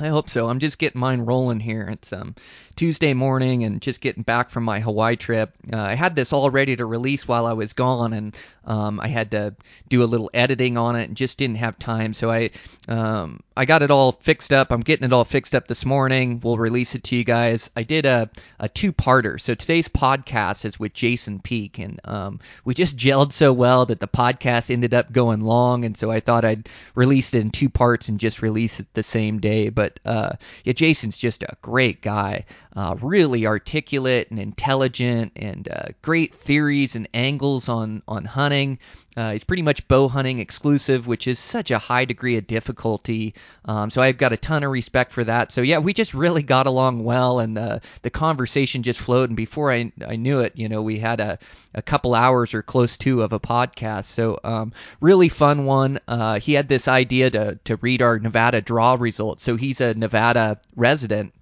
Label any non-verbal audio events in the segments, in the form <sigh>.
I hope so. I'm just getting mine rolling here. It's um, Tuesday morning and just getting back from my Hawaii trip. Uh, I had this all ready to release while I was gone, and um, I had to do a little editing on it and just didn't have time. So I um, I got it all fixed up. I'm getting it all fixed up this morning. We'll release it to you guys. I did a, a two parter. So today's podcast is with Jason Peak, and um, we just gelled so well that the podcast ended up going long, and so I thought I'd release it in two parts and just release it the same day. But uh, yeah, Jason's just a great guy, uh, really articulate and intelligent, and uh, great theories and angles on on hunting. Uh, he's pretty much bow hunting exclusive, which is such a high degree of difficulty. Um, so I've got a ton of respect for that. So yeah, we just really got along well, and uh, the conversation just flowed. And before I I knew it, you know, we had a a couple hours or close to of a podcast. So um, really fun one. Uh, he had this idea to to read our Nevada draw results. So he's a Nevada resident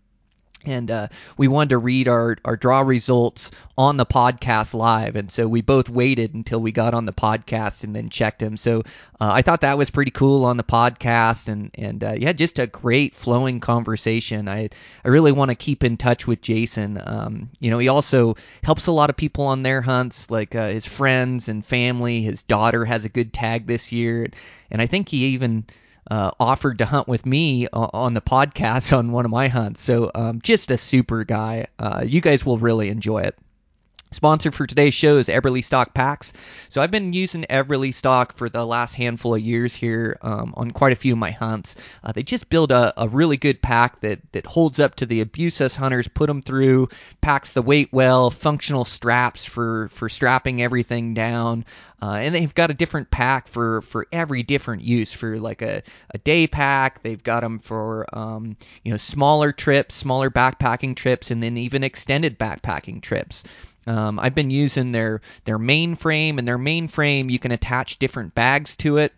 and uh, we wanted to read our, our draw results on the podcast live. And so we both waited until we got on the podcast and then checked them. So uh, i thought that was pretty cool on the podcast. And and uh, yeah just a great flowing conversation. I i really want to keep in touch with jason. Um, you know he also helps a lot of people on their hunts like uh, his friends and family. His daughter has a good tag this year. And i think he even uh, offered to hunt with me on the podcast <laughs> on one of my hunts. So um, just a super guy. Uh, you guys will really enjoy it. Sponsor for today's show is Eberlestock Packs. So I've been using Eberlestock for the last handful of years here um, on quite a few of my hunts. Uh, they just build a, a really good pack that, that holds up to the abuse us hunters put them through, packs the weight well, functional straps for, for strapping everything down. Uh, and they've got a different pack for, for every different use for like a, a day pack. They've got them for um, you know smaller trips, smaller backpacking trips, and then even extended backpacking trips. Um, I've been using their their mainframe, and their mainframe you can attach different bags to it.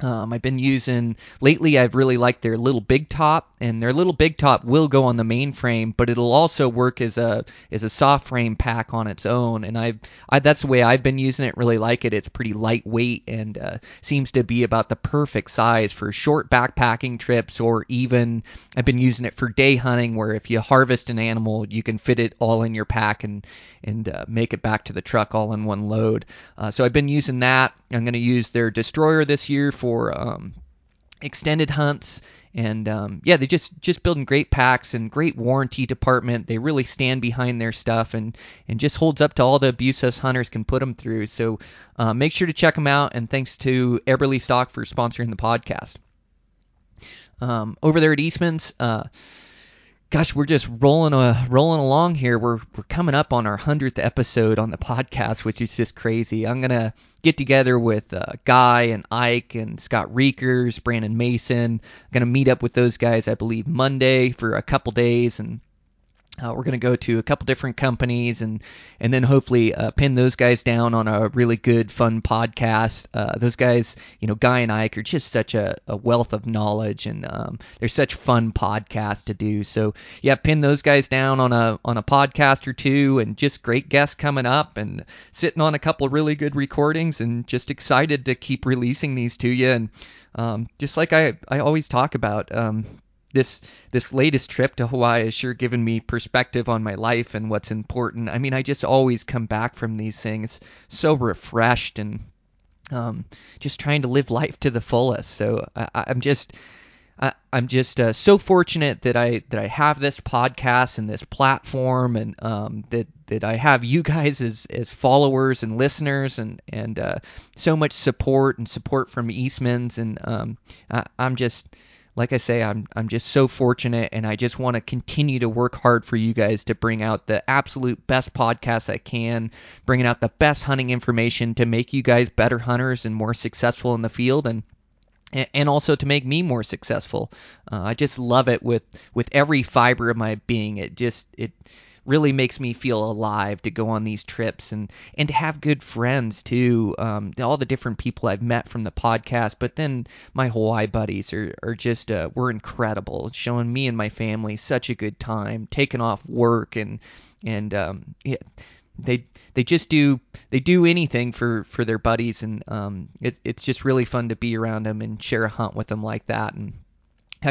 Um, I've been using lately. I've really liked their little big top, and their little big top will go on the mainframe, but it'll also work as a as a soft frame pack on its own. And I've I, that's the way I've been using it. Really like it. It's pretty lightweight and uh, seems to be about the perfect size for short backpacking trips, or even I've been using it for day hunting, where if you harvest an animal, you can fit it all in your pack and and uh, make it back to the truck all in one load. Uh, so I've been using that. I'm going to use their destroyer this year for um, extended hunts. And um, yeah, they just just building great packs and great warranty department. They really stand behind their stuff and and just holds up to all the abuse us hunters can put them through. So uh, make sure to check them out. And thanks to Eberlestock for sponsoring the podcast. Um, over there at Eastman's. Uh, gosh, we're just rolling uh, rolling along here. We're we're coming up on our hundredth episode on the podcast, which is just crazy. I'm gonna get together with uh, Guy and Ike and Scott Reekers, Brandon Mason. I'm gonna meet up with those guys, I believe, Monday for a couple days and. Uh, we're going to go to a couple different companies and and then hopefully uh, pin those guys down on a really good, fun podcast. Uh, those guys, you know, Guy and Ike are just such a, a wealth of knowledge, and um, they're such fun podcasts to do. So yeah, pin those guys down on a on a podcast or two, and just great guests coming up, and sitting on a couple really good recordings, and just excited to keep releasing these to you. And um, just like I I always talk about. Um, this this latest trip to Hawaii has sure given me perspective on my life and what's important. I mean, I just always come back from these things so refreshed and um, just trying to live life to the fullest. So I, I'm just I, I'm just uh, so fortunate that I that I have this podcast and this platform, and um, that that I have you guys as as followers and listeners, and and uh, so much support and support from Eastman's, and um, I, I'm just like I say, I'm I'm just so fortunate, and I just want to continue to work hard for you guys to bring out the absolute best podcast I can, bringing out the best hunting information to make you guys better hunters and more successful in the field, and and also to make me more successful. Uh, I just love it with with every fiber of my being. It just it really makes me feel alive to go on these trips and and to have good friends too. Um, all the different people I've met from the podcast, but then my Hawaii buddies are are just uh, were incredible, showing me and my family such a good time, taking off work and and um, yeah, they they just do they do anything for for their buddies and um it, it's just really fun to be around them and share a hunt with them like that and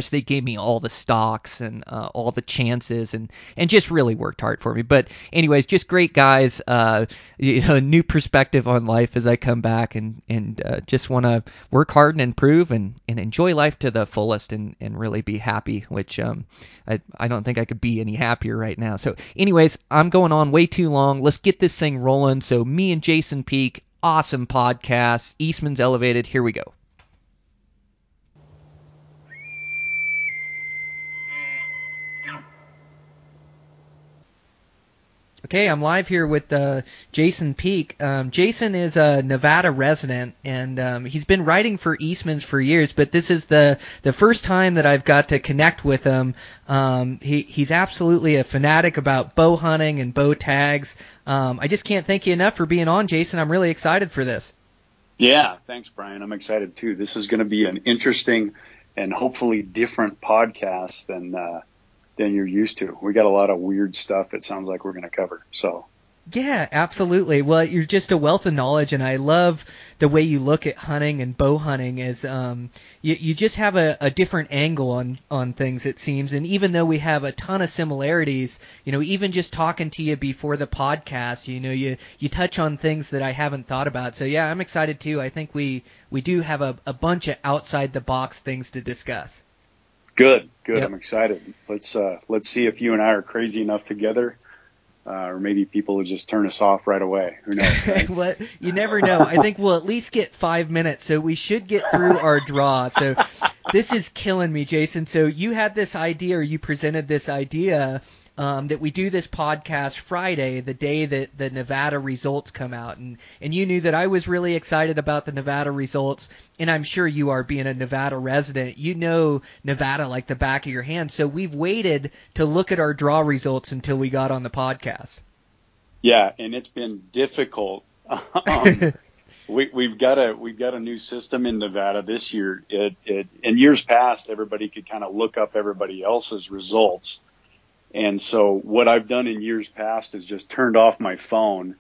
they gave me all the stocks and uh, all the chances and and just really worked hard for me. But anyways, just great guys. Uh, you <laughs> know, new perspective on life as I come back and and uh, just want to work hard and improve and and enjoy life to the fullest and and really be happy. Which um, I I don't think I could be any happier right now. So anyways, I'm going on way too long. Let's get this thing rolling. So me and Jason Peak, awesome podcast. Eastman's Elevated. Here we go. Okay, I'm live here with uh, Jason Peak. Um, Jason is a Nevada resident, and um, he's been writing for Eastman's for years. But this is the the first time that I've got to connect with him. Um, he he's absolutely a fanatic about bow hunting and bow tags. Um, I just can't thank you enough for being on, Jason. I'm really excited for this. Yeah, thanks, Brian. I'm excited too. This is going to be an interesting and hopefully different podcast than. Uh, than you're used to. We got a lot of weird stuff. It sounds like we're going to cover. So. Yeah, absolutely. Well, you're just a wealth of knowledge, and I love the way you look at hunting and bow hunting. As um, you, you just have a, a different angle on on things, it seems. And even though we have a ton of similarities, you know, even just talking to you before the podcast, you know, you you touch on things that I haven't thought about. So yeah, I'm excited too. I think we we do have a, a bunch of outside the box things to discuss. Good, good. Yep. I'm excited. Let's uh, let's see if you and I are crazy enough together, uh, or maybe people will just turn us off right away. Who knows? <laughs> Right? well, you never know. I think we'll at least get five minutes, so we should get through our draw. So this is killing me, Jason. So you had this idea, or you presented this idea um, that we do this podcast Friday, the day that the Nevada results come out, and and you knew that I was really excited about the Nevada results, and I'm sure you are being a Nevada resident. You know Nevada like the back of your hand, so we've waited to look at our draw results until we got on the podcast. Yeah, and it's been difficult. <laughs> um, we, we've got a we've got a new system in Nevada this year. It, it in years past, everybody could kind of look up everybody else's results and so what I've done in years past is just turned off my phone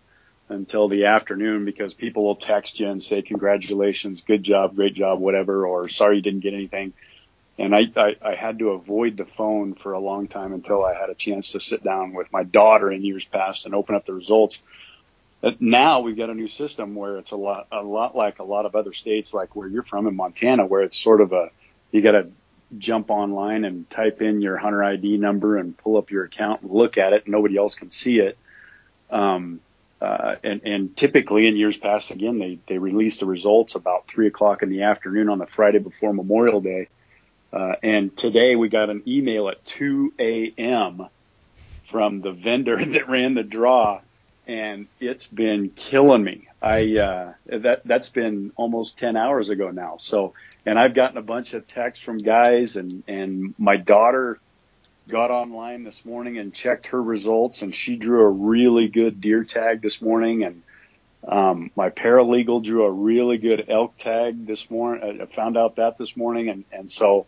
until the afternoon because people will text you and say, congratulations, good job, great job, whatever, or sorry you didn't get anything. And I, I, I had to avoid the phone for a long time until I had a chance to sit down with my daughter in years past and open up the results. Now we've got a new system where it's a lot, a lot like a lot of other states, like where you're from in Montana, where it's sort of a, you got to jump online and type in your hunter ID number and pull up your account and look at it. Nobody else can see it. Um, uh, and, and typically in years past, again, they, they release the results about three o'clock in the afternoon on the Friday before Memorial Day. Uh, and today we got an email at 2 a.m. from the vendor <laughs> that ran the draw and it's been killing me. I, uh, that, that's been almost 10 hours ago now. So and I've gotten a bunch of texts from guys and, and my daughter got online this morning and checked her results and she drew a really good deer tag this morning and um, my paralegal drew a really good elk tag this morning. I found out that this morning and, and so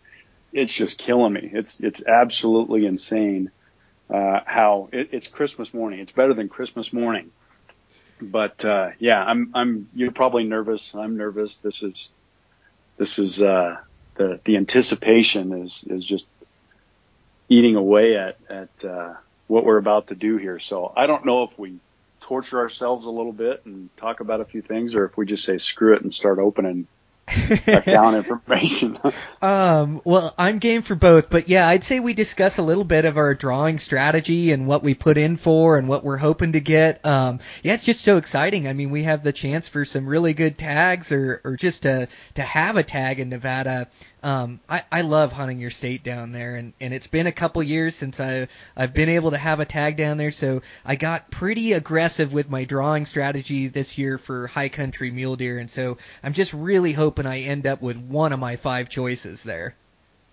it's just killing me. It's, it's absolutely insane, uh, how it, it's Christmas morning. It's better than Christmas morning. But, uh, yeah, I'm, I'm, you're probably nervous. I'm nervous. This is, this is uh, the the anticipation is is just eating away at at uh, what we're about to do here. So I don't know if we torture ourselves a little bit and talk about a few things, or if we just say screw it and start opening <laughs> down information. <laughs> um, well, I'm game for both, but yeah, I'd say we discuss a little bit of our drawing strategy and what we put in for and what we're hoping to get. Um, yeah, it's just so exciting. I mean, we have the chance for some really good tags or, or just to, to have a tag in Nevada. Um, I, I love hunting your state down there, and, and it's been a couple years since I I've been able to have a tag down there, so I got pretty aggressive with my drawing strategy this year for high country mule deer, and so I'm just really hoping I end up with one of my five choices there.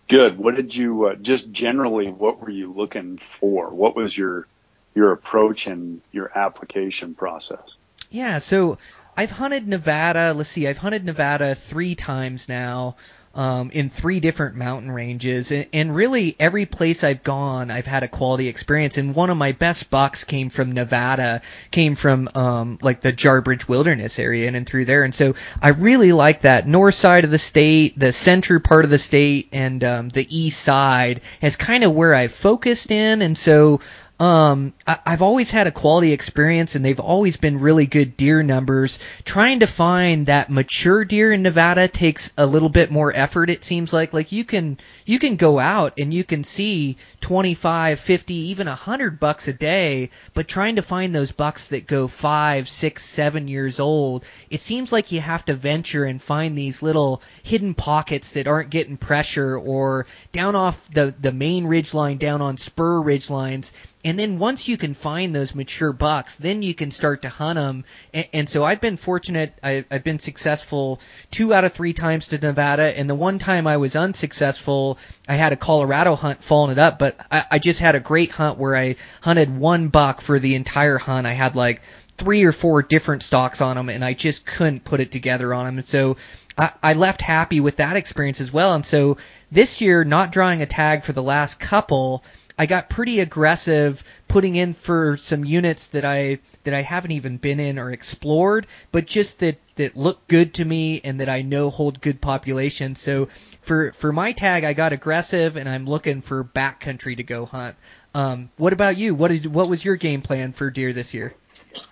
Good. What did you uh, just generally? What were you looking for? What was your your approach and your application process? Yeah, so I've hunted Nevada. Let's see, I've hunted Nevada three times now. Um, in three different mountain ranges, and, really every place I've gone, I've had a quality experience. And one of my best bucks came from Nevada, came from um, like the Jarbidge Wilderness area, and, and through there. And so I really like that north side of the state, the center part of the state, and um, the east side as kind of where I focused in. And so um, I, I've always had a quality experience, and they've always been really good deer numbers. Trying to find that mature deer in Nevada takes a little bit more effort. It seems like like you can you can go out and you can see 25, 50, even 100 bucks a day, but trying to find those bucks that go five, six, seven years old, it seems like you have to venture and find these little hidden pockets that aren't getting pressure or down off the the main ridge line, down on spur ridge lines and then once you can find those mature bucks, then you can start to hunt them. And, and so I've been fortunate. I, I've been successful two out of three times to Nevada, and the one time I was unsuccessful, I had a Colorado hunt following it up. But I, I just had a great hunt where I hunted one buck for the entire hunt. I had like three or four different stocks on them, and I just couldn't put it together on them. And so I, I left happy with that experience as well. And so this year, not drawing a tag for the last couple I got pretty aggressive putting in for some units that I that I haven't even been in or explored, but just that that look good to me and that I know hold good population. So for for my tag, I got aggressive and I'm looking for backcountry to go hunt. Um, what about you? What did what was your game plan for deer this year?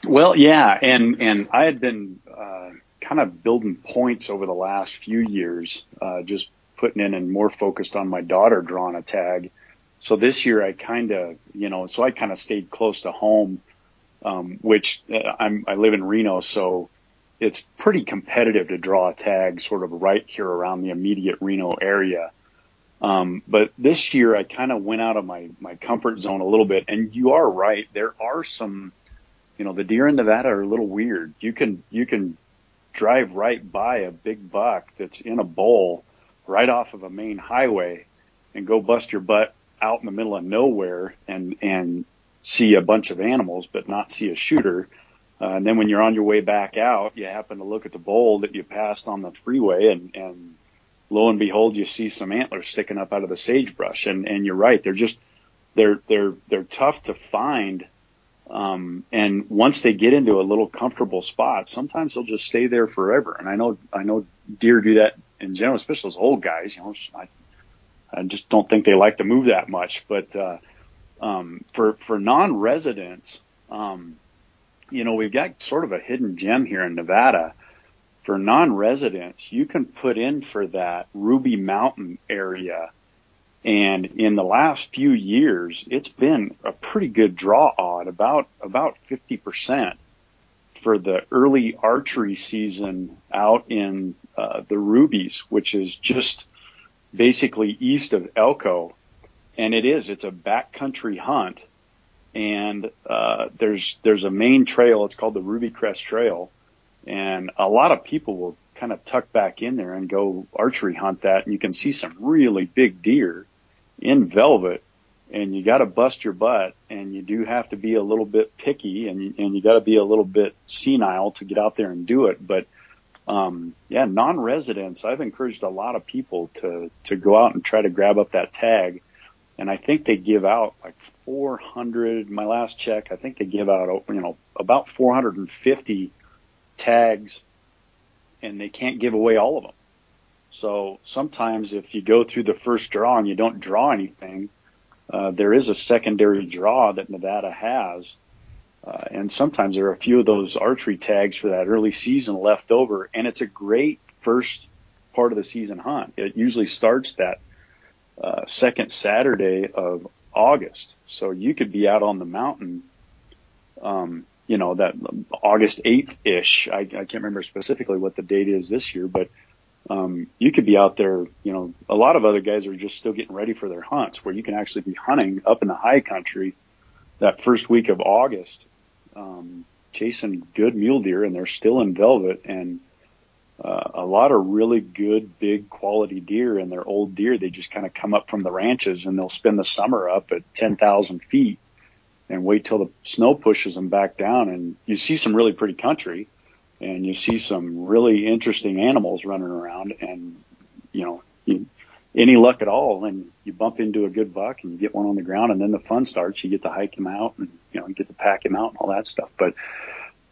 Well, yeah, and and I had been uh, kind of building points over the last few years, uh, just putting in and more focused on my daughter drawing a tag so this year I kind of, you know, so I kind of stayed close to home, um, which uh, I'm, I live in Reno, so it's pretty competitive to draw a tag sort of right here around the immediate Reno area. Um, but this year I kind of went out of my, my comfort zone a little bit and you are right. There are some, you know, the deer in Nevada are a little weird. You can, you can drive right by a big buck that's in a bowl right off of a main highway and go bust your butt out in the middle of nowhere and and see a bunch of animals but not see a shooter. Uh, and then when you're on your way back out, you happen to look at the bowl that you passed on the freeway and, and lo and behold, you see some antlers sticking up out of the sagebrush. And, and you're right. They're just, they're, they're, they're tough to find. Um, and once they get into a little comfortable spot, sometimes they'll just stay there forever. And I know, I know deer do that in general, especially those old guys, you know, I I just don't think they like to move that much. But uh, um, for for non-residents, um, you know, we've got sort of a hidden gem here in Nevada. For non-residents, you can put in for that Ruby Mountain area. And in the last few years, it's been a pretty good draw odd, about, about 50% for the early archery season out in uh, the Rubies, which is just basically east of Elko, and it is it's a backcountry hunt, and uh, there's there's a main trail. It's called the Ruby Crest Trail, and a lot of people will kind of tuck back in there and go archery hunt that, and you can see some really big deer in velvet. And you got to bust your butt, and you do have to be a little bit picky, and and you got to be a little bit senile to get out there and do it. But um, yeah, non-residents, I've encouraged a lot of people to, to go out and try to grab up that tag. And I think they give out like 400, my last check, I think they give out, you know, about 450 tags and they can't give away all of them. So sometimes if you go through the first draw and you don't draw anything, uh, there is a secondary draw that Nevada has uh, and sometimes there are a few of those archery tags for that early season left over, and it's a great first part of the season hunt. It usually starts that uh, second Saturday of August, so you could be out on the mountain, um, you know, that August 8th ish. I, I can't remember specifically what the date is this year, but um, you could be out there, you know, a lot of other guys are just still getting ready for their hunts where you can actually be hunting up in the high country that first week of August, um, chasing good mule deer and they're still in velvet and, uh, a lot of really good, big quality deer and they're old deer. They just kind of come up from the ranches and they'll spend the summer up at 10,000 feet and wait till the snow pushes them back down. And you see some really pretty country and you see some really interesting animals running around and, you know, you, any luck at all and you bump into a good buck and you get one on the ground and then the fun starts. You get to hike him out and, you know, you get to pack him out and all that stuff. But,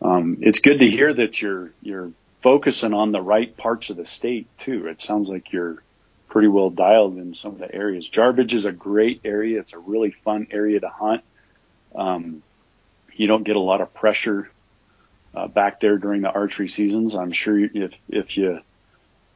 um, it's good to hear that you're, you're focusing on the right parts of the state too. It sounds like you're pretty well dialed in some of the areas. Jarbidge is a great area. It's a really fun area to hunt. Um, you don't get a lot of pressure uh, back there during the archery seasons. I'm sure if if you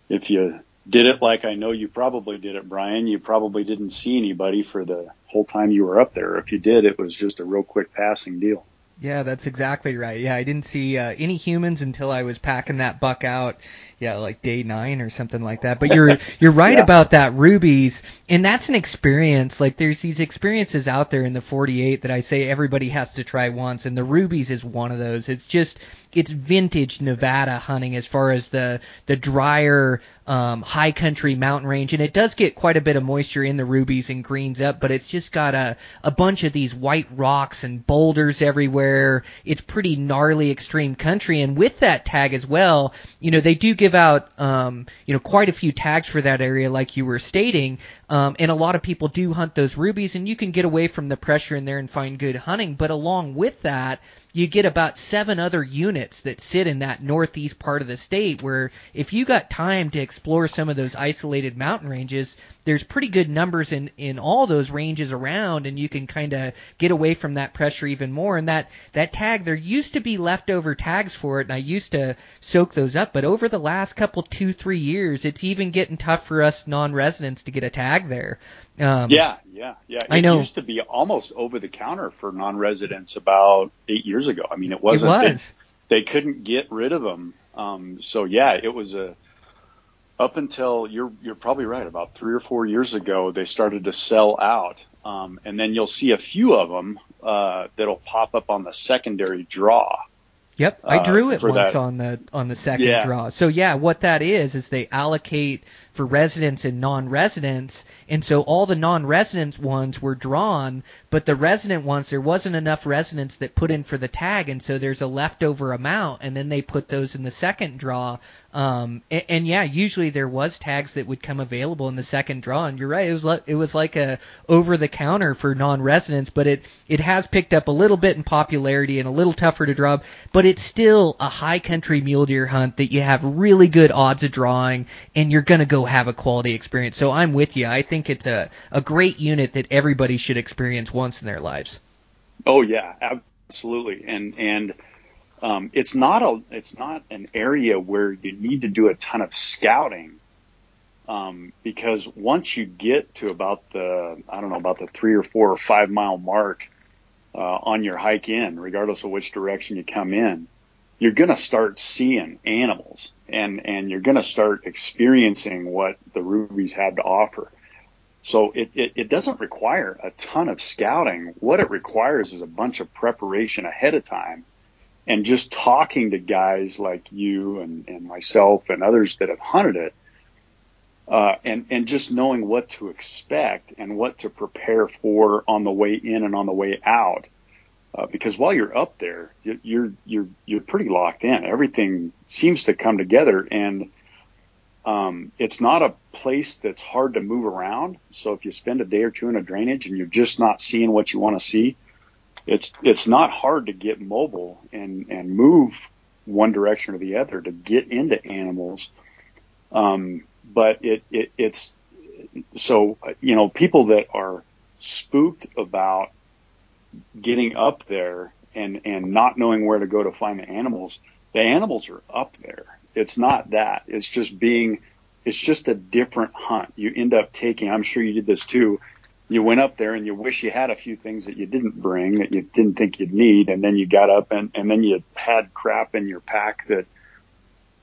if you did it like I know you probably did it, Brian, you probably didn't see anybody for the whole time you were up there. If you did, it was just a real quick passing deal. Yeah, that's exactly right. Yeah, I didn't see uh, any humans until I was packing that buck out. Yeah, like day nine or something like that. But you're <laughs> you're right Yeah. about that rubies, and that's an experience. Like there's these experiences out there in the 48 that I say everybody has to try once, and the rubies is one of those. It's just it's vintage Nevada hunting as far as the the drier um, high country mountain range, and it does get quite a bit of moisture in the rubies and greens up, but it's just got a a bunch of these white rocks and boulders everywhere. It's pretty gnarly extreme country, and with that tag as well, you know they do give out um, you know quite a few tags for that area, like you were stating, um, and a lot of people do hunt those rubies, and you can get away from the pressure in there and find good hunting. But along with that, you get about seven other units that sit in that northeast part of the state where if you got time to explore some of those isolated mountain ranges, there's pretty good numbers in, in all those ranges around and you can kind of get away from that pressure even more. And that, that tag, there used to be leftover tags for it and I used to soak those up, but over the last couple, two, three years, it's even getting tough for us non-residents to get a tag there. Um, Yeah, yeah, yeah. It I know. used to be almost over the counter for non-residents about eight years ago. I mean, it It wasn't. they- was. They, couldn't get rid of them. Um, so yeah, it was a. Up until you're you're probably right. About three or four years ago, they started to sell out, um, and then you'll see a few of them uh, that'll pop up on the secondary draw. Yep, I uh, drew it once that. on the on the second Yeah. draw. So yeah, what that is is they allocate for residents and non-residents, and so all the non-residents ones were drawn, but the resident ones there wasn't enough residents that put in for the tag, and so there's a leftover amount, and then they put those in the second draw. Um, and, and yeah, usually there was tags that would come available in the second draw, and you're right, it was like it was like a over the counter for non-residents, but it it has picked up a little bit in popularity and a little tougher to draw, but it's still a high country mule deer hunt that you have really good odds of drawing, and you're gonna go have a quality experience. So I'm with you. I think it's a a great unit that everybody should experience once in their lives. Oh yeah, absolutely. And and um, it's not a it's not an area where you need to do a ton of scouting. Um, because once you get to about the I don't know about the three or four or five mile mark uh, on your hike in, regardless of which direction you come in, you're gonna start seeing animals and and you're gonna start experiencing what the rubies have to offer. So it, it, it doesn't require a ton of scouting. What it requires is a bunch of preparation ahead of time and just talking to guys like you and, and myself and others that have hunted it. Uh, and, and just knowing what to expect and what to prepare for on the way in and on the way out. Uh, because while you're up there, you- you're, you're, you're pretty locked in. Everything seems to come together and, um, it's not a place that's hard to move around. So if you spend a day or two in a drainage and you're just not seeing what you want to see, it's it's not hard to get mobile and and move one direction or the other to get into animals. Um, but it, it it's so you know people that are spooked about getting up there and and not knowing where to go to find the animals. The animals are up there. It's not that. It's just being. It's just a different hunt. You end up taking. I'm sure you did this too. You went up there and you wish you had a few things that you didn't bring that you didn't think you'd need, and then you got up and and then you had crap in your pack that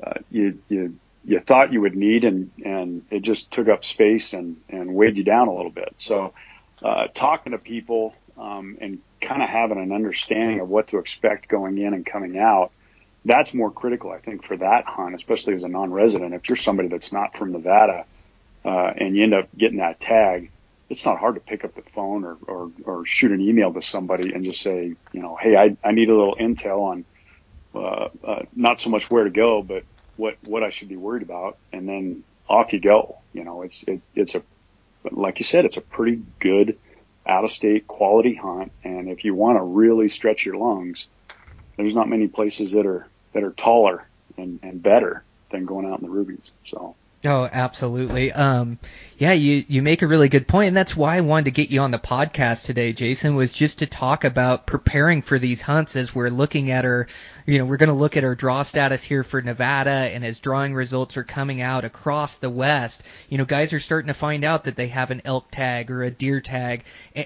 uh, you you you thought you would need, and and it just took up space and and weighed you down a little bit. So, uh, talking to people um, and kind of having an understanding of what to expect going in and coming out, that's more critical, I think, for that hunt, especially as a non-resident. If you're somebody that's not from Nevada uh, and you end up getting that tag, it's not hard to pick up the phone or, or, or shoot an email to somebody and just say, you know, hey, I, I need a little intel on uh, uh, not so much where to go, but what what I should be worried about, and then off you go. You know, it's it, it's a like you said, it's a pretty good out of state quality hunt, and if you want to really stretch your lungs, there's not many places that are that are taller and, and better than going out in the rubies. So. Oh, absolutely. Um, yeah, you, you make a really good point, and that's why I wanted to get you on the podcast today, Jason, was just to talk about preparing for these hunts as we're looking at our you know, we're going to look at our draw status here for Nevada, and as drawing results are coming out across the West, you know, guys are starting to find out that they have an elk tag or a deer tag,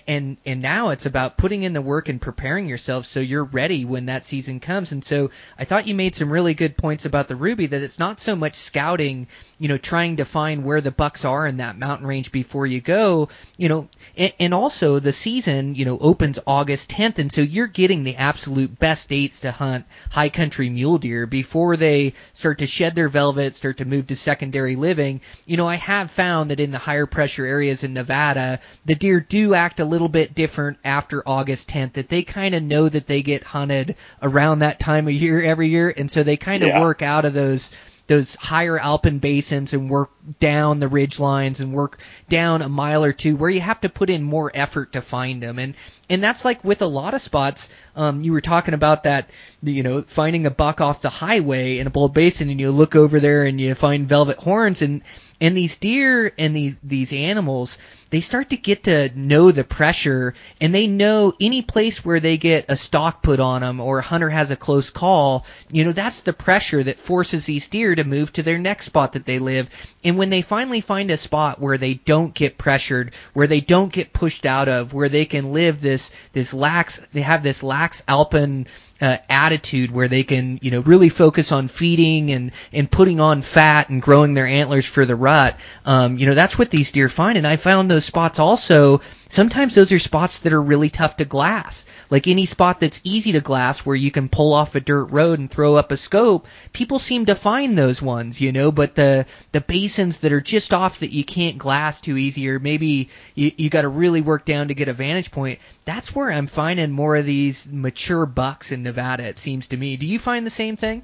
and and now it's about putting in the work and preparing yourself so you're ready when that season comes. And so I thought you made some really good points about the Ruby that it's not so much scouting, you know, trying to find where the bucks are in that mountain range before you go, you know, and, and also the season, you know, opens August 10th, and so you're getting the absolute best dates to hunt high country mule deer before they start to shed their velvet, start to move to secondary living. You know, I have found that in the higher pressure areas in Nevada, the deer do act a little bit different after August 10th, that they kind of know that they get hunted around that time of year every year, and so they kind of yeah. work out of those those higher alpine basins and work down the ridge lines and work down a mile or two where you have to put in more effort to find them and and that's like with a lot of spots. Um, you were talking about that, you know, finding a buck off the highway in a bold basin, and you look over there and you find velvet horns, and and these deer and these these animals, they start to get to know the pressure, and they know any place where they get a stalk put on them or a hunter has a close call. You know, that's the pressure that forces these deer to move to their next spot that they live. And when they finally find a spot where they don't get pressured, where they don't get pushed out of, where they can live this this this lax they have this lax alpine uh, attitude where they can, you know, really focus on feeding and, and putting on fat and growing their antlers for the rut. Um, you know, that's what these deer find. And I found those spots also, sometimes those are spots that are really tough to glass. Like any spot that's easy to glass where you can pull off a dirt road and throw up a scope, people seem to find those ones, you know, but the, the basins that are just off that you can't glass too easy or maybe you, you gotta really work down to get a vantage point, that's where I'm finding more of these mature bucks and Nevada, it seems to me. Do you find the same thing?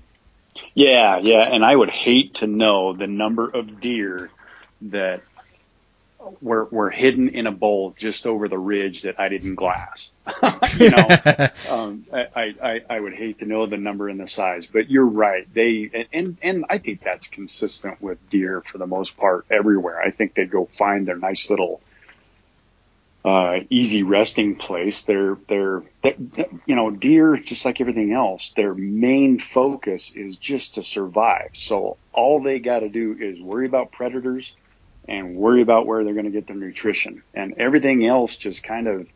Yeah, yeah, and I would hate to know the number of deer that were were hidden in a bowl just over the ridge that I didn't glass. <laughs> you know, <laughs> um, I, I I would hate to know the number and the size, but you're right. They and and I think that's consistent with deer for the most part everywhere. I think they go find their nice little uh, easy resting place. They're, they're, they, you know, deer, just like everything else, their main focus is just to survive. So all they got to do is worry about predators and worry about where they're going to get their nutrition. And everything else just kind of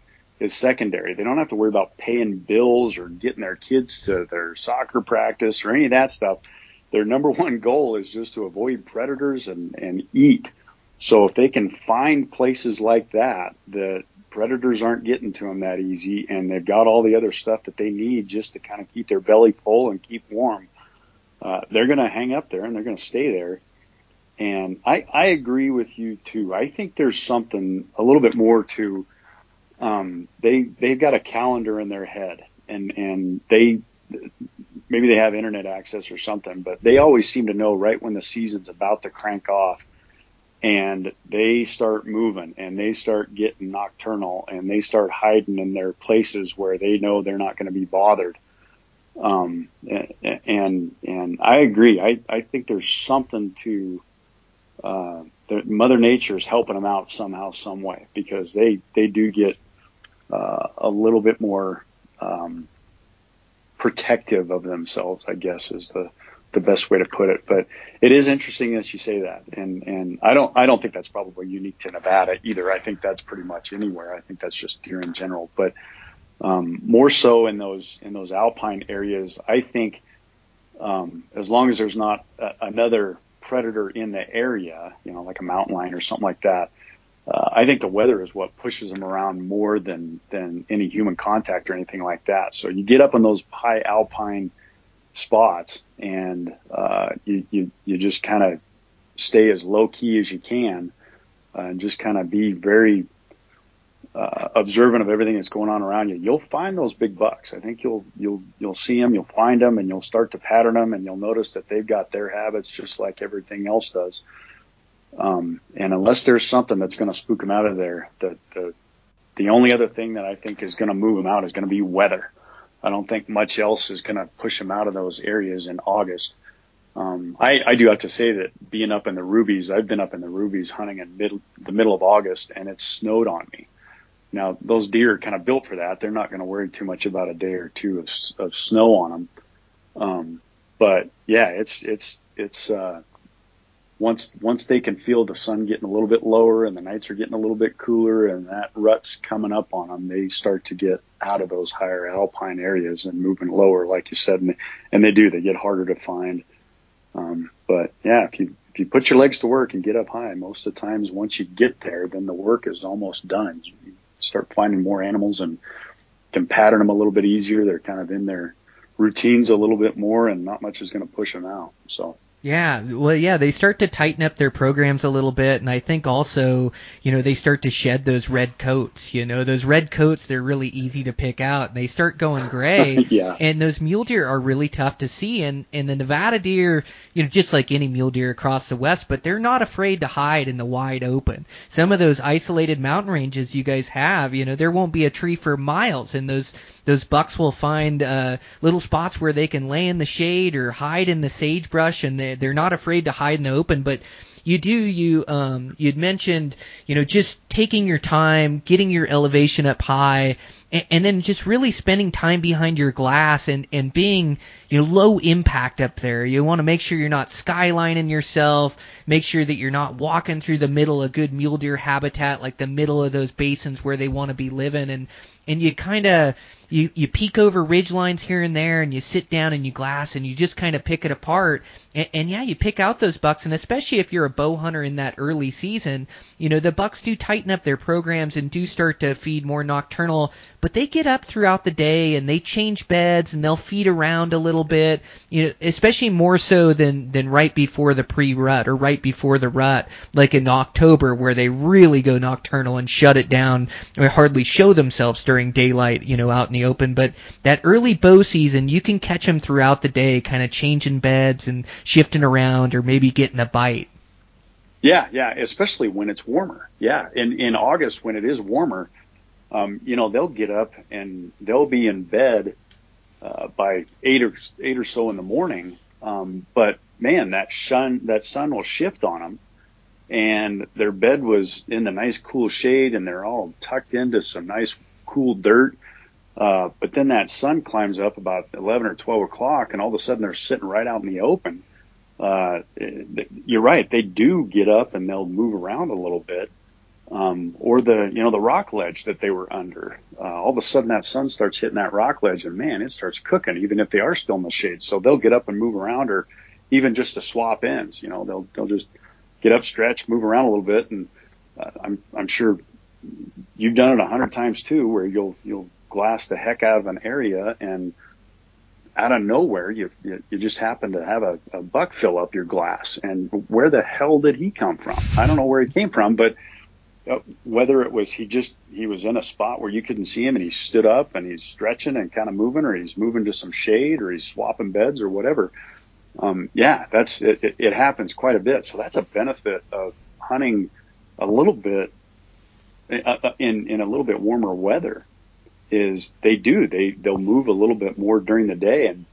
is secondary. They don't have to worry about paying bills or getting their kids to their soccer practice or any of that stuff. Their number <laughs> one goal is just to avoid predators and, and eat. So if they can find places like that, that predators aren't getting to them that easy and they've got all the other stuff that they need just to kind of keep their belly full and keep warm, uh, they're going to hang up there and they're going to stay there. And I, I agree with you too. I think there's something a little bit more to, um, they, they've got a calendar in their head and, and they, maybe they have internet access or something, but they always seem to know right when the season's about to crank off and they start moving and they start getting nocturnal and they start hiding in their places where they know they're not going to be bothered. Um, and, and I agree. I, I think there's something to, uh, mother nature is helping them out somehow, some way because they, they do get, uh, a little bit more, um, protective of themselves, I guess is the, the best way to put it. But it is interesting that you say that, and and I don't I don't think that's probably unique to Nevada either. I think that's pretty much anywhere. I think that's just deer in general, but um, more so in those in those alpine areas. I think um, as long as there's not a, another predator in the area, you know, like a mountain lion or something like that, uh, I think the weather is what pushes them around more than than any human contact or anything like that. So you get up in those high alpine spots, and uh, you you you just kind of stay as low key as you can, uh, and just kind of be very uh, observant of everything that's going on around you. You'll find those big bucks. I think you'll you'll you'll see them, you'll find them, and you'll start to pattern them, and you'll notice that they've got their habits just like everything else does. Um, and unless there's something that's going to spook them out of there, the, the, the only other thing that I think is going to move them out is going to be weather. I don't think much else is going to push them out of those areas in August. Um, I, I do have to say that being up in the rubies, I've been up in the rubies hunting in the middle of August and it snowed on me. Now those deer are kind of built for that. They're not going to worry too much about a day or two of, of snow on them. Um, but yeah, it's, it's, it's, uh, once once they can feel the sun getting a little bit lower and the nights are getting a little bit cooler and that rut's coming up on them, they start to get out of those higher alpine areas and moving lower, like you said, and they, and they do. They get harder to find. Um, but yeah, if you if you put your legs to work and get up high, most of the times once you get there, then the work is almost done. You start finding more animals and can pattern them a little bit easier. They're kind of in their routines a little bit more, and not much is going to push them out. So. Yeah, well, yeah, they start to tighten up their programs a little bit, and I think also, you know, they start to shed those red coats. You know, those red coats they're really easy to pick out, and they start going gray. <laughs> yeah. And those mule deer are really tough to see, and and the Nevada deer, you know, just like any mule deer across the West, but they're not afraid to hide in the wide open. Some of those isolated mountain ranges you guys have, you know, there won't be a tree for miles, and those those bucks will find uh, little spots where they can lay in the shade or hide in the sagebrush, and they, they're not afraid to hide in the open. But you do you um you'd mentioned you know just taking your time getting your elevation up high and, and then just really spending time behind your glass and and being you know low impact up there you want to make sure you're not skylining yourself make sure that you're not walking through the middle of good mule deer habitat like the middle of those basins where they want to be living. And and you kind of you you peek over ridge lines here and there and you sit down and you glass and you just kind of pick it apart. And, and yeah you pick out those bucks. And especially if you're a bow hunter in that early season you know the bucks do tighten up their programs and do start to feed more nocturnal but they get up throughout the day and they change beds and they'll feed around a little bit you know especially more so than than right before the pre-rut or right before the rut like in October where they really go nocturnal and shut it down or hardly show themselves during daylight you know out in the open. But that early bow season you can catch them throughout the day kind of changing beds and shifting around or maybe getting a bite yeah, yeah, especially when it's warmer. Yeah, in in August when it is warmer, um, you know they'll get up and they'll be in bed uh, by eight or eight or so in the morning. Um, but man, that sun that sun will shift on them, and their bed was in the nice cool shade, and they're all tucked into some nice cool dirt. Uh, but then that sun climbs up about 11 or 12 o'clock, and all of a sudden they're sitting right out in the open uh, you're right. They do get up and they'll move around a little bit. Um, or the, you know, the rock ledge that they were under. Uh, all of a sudden that sun starts hitting that rock ledge and man, it starts cooking even if they are still in the shade. So they'll get up and move around or even just to swap ends, you know, they'll, they'll just get up, stretch, move around a little bit. And uh, I'm, I'm sure you've done it a hundred times too, where you'll, you'll glass the heck out of an area and, out of nowhere, you, you, you just happen to have a, a buck fill up your glass. And where the hell did he come from? I don't know where he came from, but uh, whether it was he just he was in a spot where you couldn't see him and he stood up and he's stretching and kind of moving, or he's moving to some shade, or he's swapping beds or whatever. Um, yeah, that's it, it, it happens quite a bit. So that's a benefit of hunting a little bit uh, uh in in a little bit warmer weather is they do. They they'll move a little bit more during the day and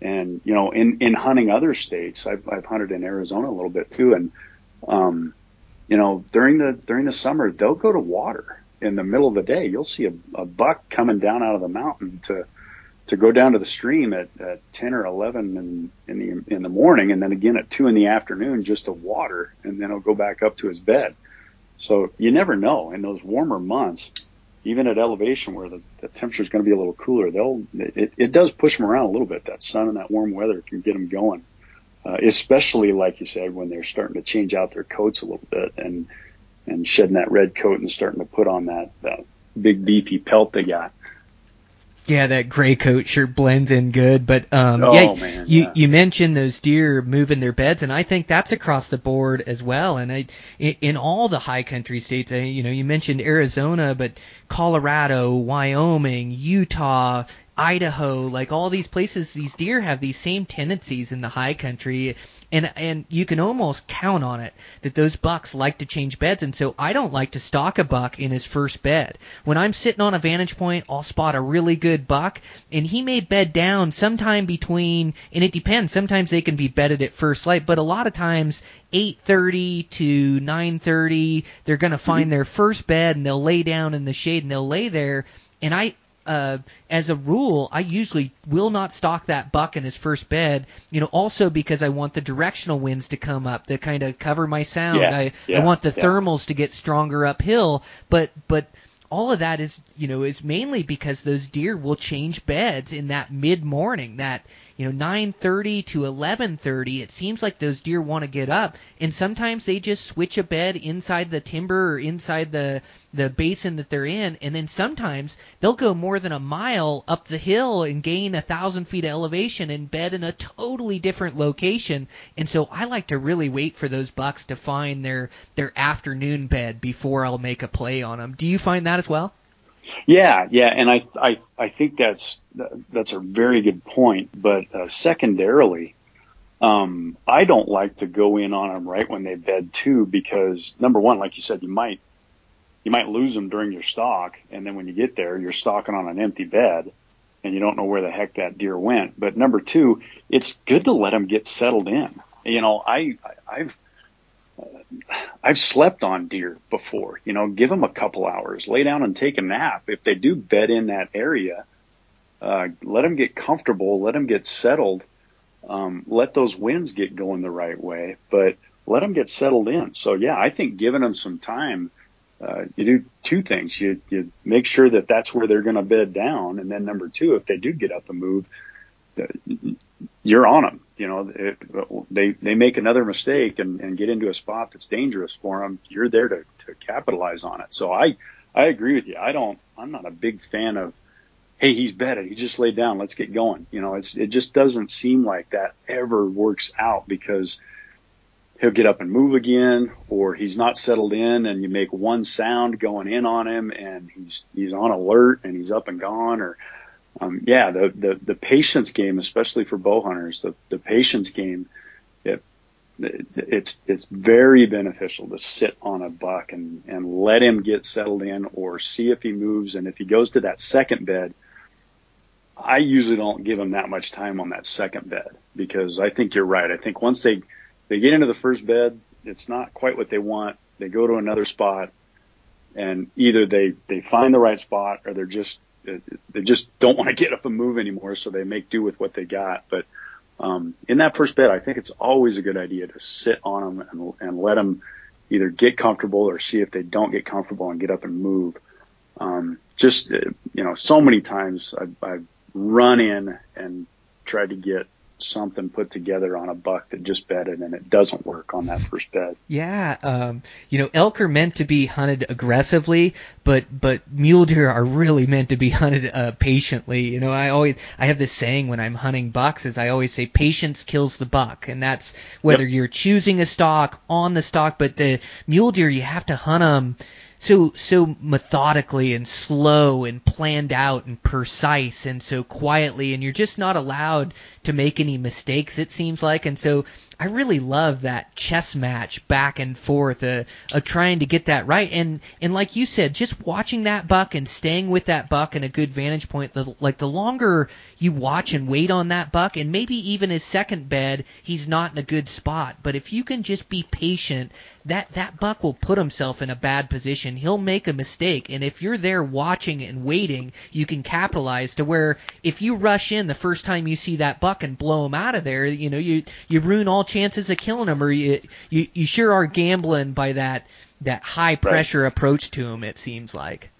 and you know in in hunting other states I've I've hunted in Arizona a little bit too. And um you know during the during the summer they'll go to water in the middle of the day. You'll see a, a buck coming down out of the mountain to to go down to the stream at, at 10 or 11 in, in the in the morning and then again at 2 in the afternoon just to water and then he'll go back up to his bed. So you never know in those warmer months even at elevation where the, the temperature is going to be a little cooler, they'll it, it does push them around a little bit. That sun and that warm weather can get them going. uh, especially like you said when they're starting to change out their coats a little bit and and shedding that red coat and starting to put on that, that big beefy pelt they got. Yeah, that gray coat sure blends in good. But um, Oh, yeah, man, you yeah. you mentioned those deer moving their beds, and I think that's across the board as well. And I, in, in all the high country states, I, you know, you mentioned Arizona, but Colorado, Wyoming, Utah. Idaho, like all these places, these deer have these same tendencies in the high country, and and you can almost count on it that those bucks like to change beds, and so I don't like to stalk a buck in his first bed. When I'm sitting on a vantage point, I'll spot a really good buck, and he may bed down sometime between, and it depends. Sometimes they can be bedded at first light, but a lot of times 8:30 to 9:30, they're gonna find their first bed and they'll lay down in the shade and they'll lay there, and I uh, as a rule, I usually will not stalk that buck in his first bed. You know, also because I want the directional winds to come up to kind of cover my sound. Yeah, I yeah, I want the yeah. thermals to get stronger uphill. But but all of that is you know is mainly because those deer will change beds in that mid morning that you know 9:30 to 11:30 it seems like those deer want to get up. And sometimes they just switch a bed inside the timber or inside the the basin that they're in. And then sometimes they'll go more than a mile up the hill and gain a thousand feet of elevation and bed in a totally different location. And so I like to really wait for those bucks to find their their afternoon bed before I'll make a play on them do you find that as well Yeah, yeah, and I I I think that's that's a very good point. But uh, secondarily, um, I don't like to go in on them right when they bed too, because number one, like you said, you might you might lose them during your stock, and then when you get there, you're stalking on an empty bed, and you don't know where the heck that deer went. But number two, it's good to let them get settled in. You know, I I've I've slept on deer before. You know, give them a couple hours, lay down and take a nap. If they do bed in that area, uh, let them get comfortable, let them get settled, um, let those winds get going the right way, but let them get settled in. So yeah, I think giving them some time, uh, you do two things. You, you make sure that that's where they're going to bed down. And then number two, if they do get up and move, you're on them. You know, it, they they make another mistake and, and get into a spot that's dangerous for them. You're there to, to capitalize on it. So I I agree with you. I don't. I'm not a big fan of. Hey, he's bedded. He just laid down. Let's get going. You know, it's it just doesn't seem like that ever works out because he'll get up and move again, or he's not settled in, and you make one sound going in on him, and he's he's on alert and he's up and gone, or um, yeah, the, the, the patience game, especially for bow hunters, the, the patience game, it, it's, it's very beneficial to sit on a buck and, and let him get settled in or see if he moves. And if he goes to that second bed, I usually don't give him that much time on that second bed because I think you're right. I think once they, they get into the first bed, it's not quite what they want. They go to another spot and either they, they find the right spot or they're just they just don't want to get up and move anymore, so they make do with what they got. But um, in that first bed, I think it's always a good idea to sit on them and, and let them either get comfortable or see if they don't get comfortable and get up and move. Um, just uh, you know, so many times I've, I've run in and tried to get something put together on a buck that just bedded and it doesn't work on that first bed. Yeah, um, you know, elk are meant to be hunted aggressively, but but mule deer are really meant to be <laughs> hunted uh, patiently. You know, I always I have this saying when I'm hunting bucks is I always say patience kills the buck, and that's whether Yep. you're choosing a stock on the stock, but the mule deer you have to hunt them so so methodically and slow and planned out and precise and so quietly and you're just not allowed to make any mistakes it seems like. And so I really love that chess match back and forth uh, of trying to get that right. And and like you said just watching that buck and staying with that buck in a good vantage point the, like the longer you watch and wait on that buck and maybe even his second bed he's not in a good spot but if you can just be patient that that buck will put himself in a bad position. He'll make a mistake, and if you're there watching and waiting, you can capitalize to where if you rush in the first time you see that buck and blow him out of there, you know you you ruin all chances of killing him, or you you, you sure are gambling by that that high pressure approach to him. It seems like.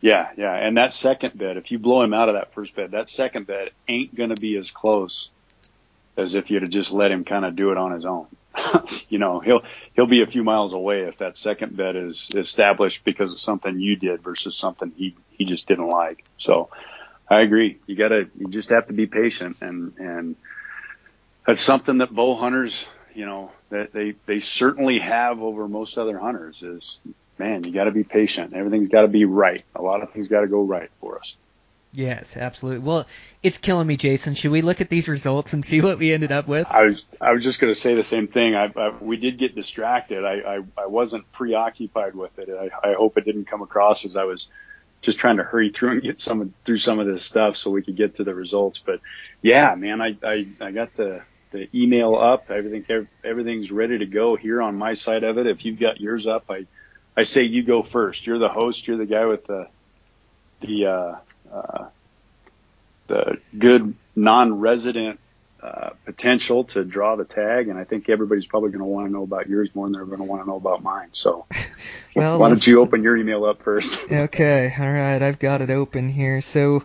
Yeah, yeah. And that second bed, if you blow him out of that first bed, that second bed ain't going to be as close as if you'd have just let him kind of do it on his own. <laughs> you know, he'll he'll be a few miles away if that second bed is established because of something you did versus something he he just didn't like. So I agree. You gotta you just have to be patient and and that's something that bow hunters, you know, that they they certainly have over most other hunters is man, you got to be patient. Everything's got to be right. A lot of things got to go right for us. Yes, absolutely. Well, it's killing me, Jason. Should we look at these results and see what we ended up with? I was I was just going to say the same thing. I, I we did get distracted. I, I I wasn't preoccupied with it. I I hope it didn't come across as I was just trying to hurry through and get some through some of this stuff so we could get to the results. But yeah, man, I I I got the the email up. Everything everything's ready to go here on my side of it. If you've got yours up, I I say you go first. You're the host. You're the guy with the the uh, uh, the good non-resident uh, potential to draw the tag, and I think everybody's probably going to want to know about yours more than they're going to want to know about mine. So, <laughs> well, why don't you open your email up first? <laughs> okay, all right, I've got it open here. So,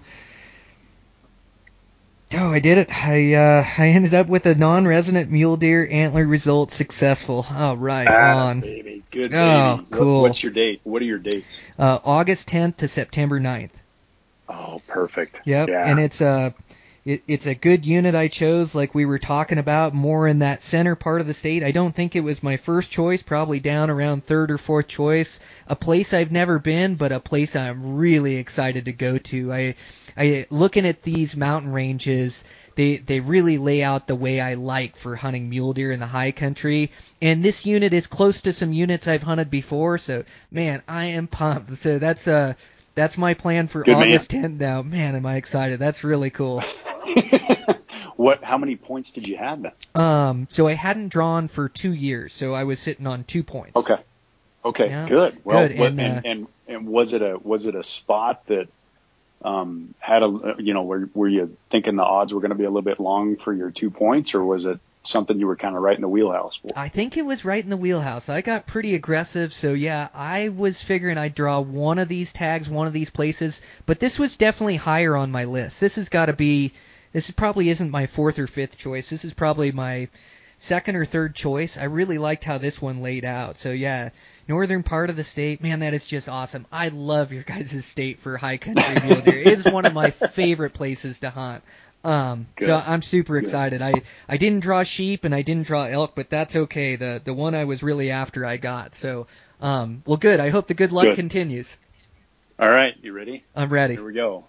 oh, I did it. I uh, I ended up with a non-resident mule deer antler result successful. All right, ah, on. Baby. Good. Oh, baby. cool. What, what's your date? What are your dates? Uh, August 10th to September 9th. Oh, perfect. Yep. Yeah. And it's a it, it's a good unit I chose, like we were talking about, more in that center part of the state. I don't think it was my first choice, probably down around third or fourth choice. A place I've never been, but a place I'm really excited to go to. I, I looking at these mountain ranges, they they really lay out the way I like for hunting mule deer in the high country. And this unit is close to some units I've hunted before, so man, I am pumped. So that's uh that's my plan for Good August man. 10th now. Man, am I excited. That's really cool. <laughs> <laughs> what? How many points did you have then? Um, so I hadn't drawn for two years, so I was sitting on two points. Okay. Okay. Yeah. Good. Well, Good, what- and, and, uh, and and was it a was it a spot that um had a you know were were you thinking the odds were going to be a little bit long for your two points or was it something you were kind of right in the wheelhouse for? I think it was right in the wheelhouse. I got pretty aggressive, so yeah, I was figuring I'd draw one of these tags, one of these places, but this was definitely higher on my list. This has got to be, this probably isn't my fourth or fifth choice. This is probably my second or third choice. I really liked how this one laid out. So yeah, northern part of the state, man, that is just awesome. I love your <laughs> guys' state for high country mule deer. It is one of my <laughs> favorite places to hunt. Um, Good. so I'm super Good. excited. I I didn't draw sheep and I didn't draw elk, but that's okay. The the one I was really after I got. So um, well, good. I hope the good luck Good. continues. All right, you ready? I'm ready. Here we go.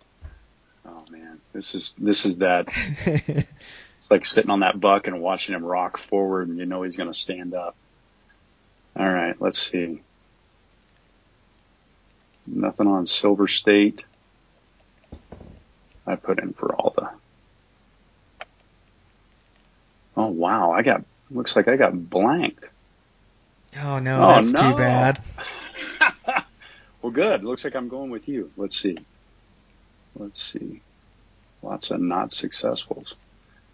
Oh man, this is this is that. <laughs> It's like sitting on that buck and watching him rock forward, and you know he's going to stand up. All right, let's see. Nothing on Silver State. I put in for all the. Oh wow, I got looks like I got blanked. oh no, Oh, that's no. too bad. <laughs> Well, good. Looks like I'm going with you. Let's see. Let's see. Lots of not successfuls.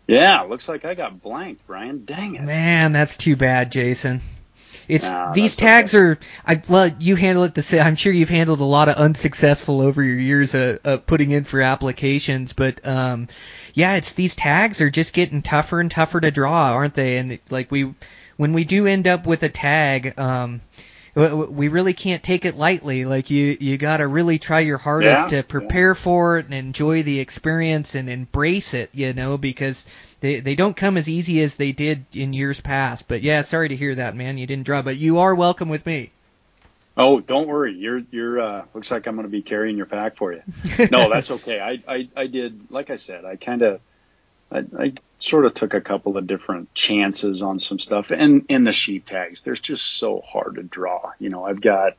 Yeah, looks like I got blanked, Brian. Dang it. Man, that's too bad, Jason. It's Nah, these tags are. I well, you handle it the same. I'm sure you've handled a lot of unsuccessful over your years of, of putting in for applications, but um, yeah, it's these tags are just getting tougher and tougher to draw, aren't they? And like we, when we do end up with a tag, um, we really can't take it lightly. Like you, you got to really try your hardest Yeah, to prepare for it and enjoy the experience and embrace it. You know, because they they don't come as easy as they did in years past. But yeah, sorry to hear that, man. You didn't draw, but you are welcome with me. Oh, don't worry. You're you're uh looks like I'm going to be carrying your pack for you. No, that's <laughs> okay. I I I did like I said, I kind of I, I sort of took a couple of different chances on some stuff and in the sheep tags. There's just so hard to draw. You know, I've got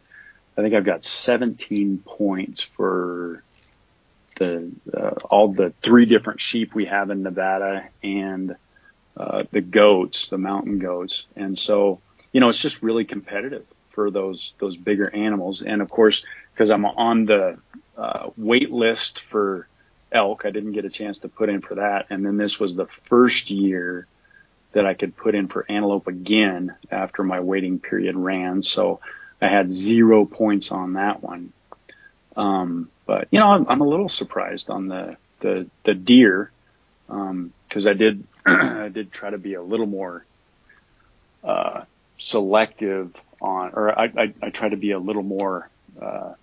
I think I've got 17 points for the uh, all the three different sheep we have in Nevada and uh, the goats, the mountain goats, and so you know it's just really competitive for those those bigger animals. And of course, because I'm on the uh, wait list for elk, I didn't get a chance to put in for that. And then this was the first year that I could put in for antelope again after my waiting period ran. So I had zero points on that one. Um, but you know, I'm, I'm a little surprised on the the the deer because because I did <clears throat> I did try to be a little more uh, selective on, or I, I, I try to be a little more uh,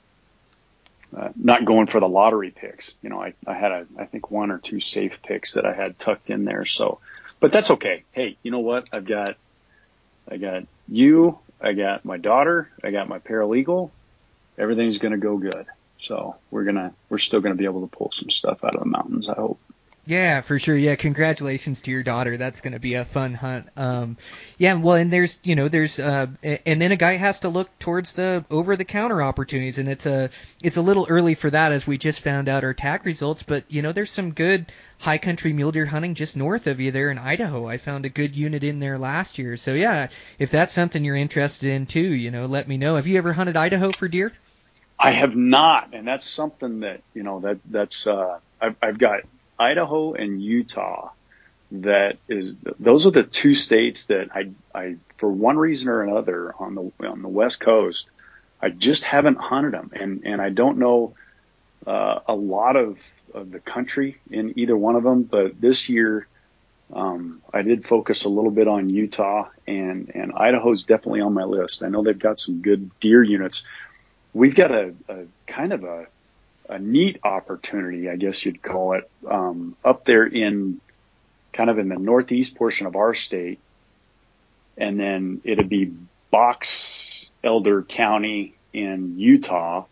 uh, not going for the lottery picks. You know, I, I had a I think one or two safe picks that I had tucked in there. So, but that's okay. Hey, you know what? I've got I got you. I got my daughter. I got my paralegal. Everything's going to go good. So we're gonna we're still going to be able to pull some stuff out of the mountains. I hope. Yeah, for sure. Yeah, congratulations to your daughter. That's going to be a fun hunt. Um, yeah, well, and there's, you know, there's, uh, and then a guy has to look towards the over the counter opportunities, and it's a, it's a little early for that as we just found out our tag results, but you know, there's some good high country mule deer hunting just north of you there in Idaho. I found a good unit in there last year. So yeah, if that's something you're interested in too, you know, let me know. Have you ever hunted Idaho for deer? I have not, and that's something that you know that that's uh, I've, I've got Idaho and Utah. That is, those are the two states that I, I, for one reason or another on the, on the West Coast, I just haven't hunted them. And, and I don't know, uh, a lot of, of the country in either one of them, but this year, um, I did focus a little bit on Utah and, and Idaho's definitely on my list. I know they've got some good deer units. We've got a, a kind of a, a neat opportunity, I guess you'd call it, um, up there in kind of in the northeast portion of our state. And then it'd be Box Elder County in Utah.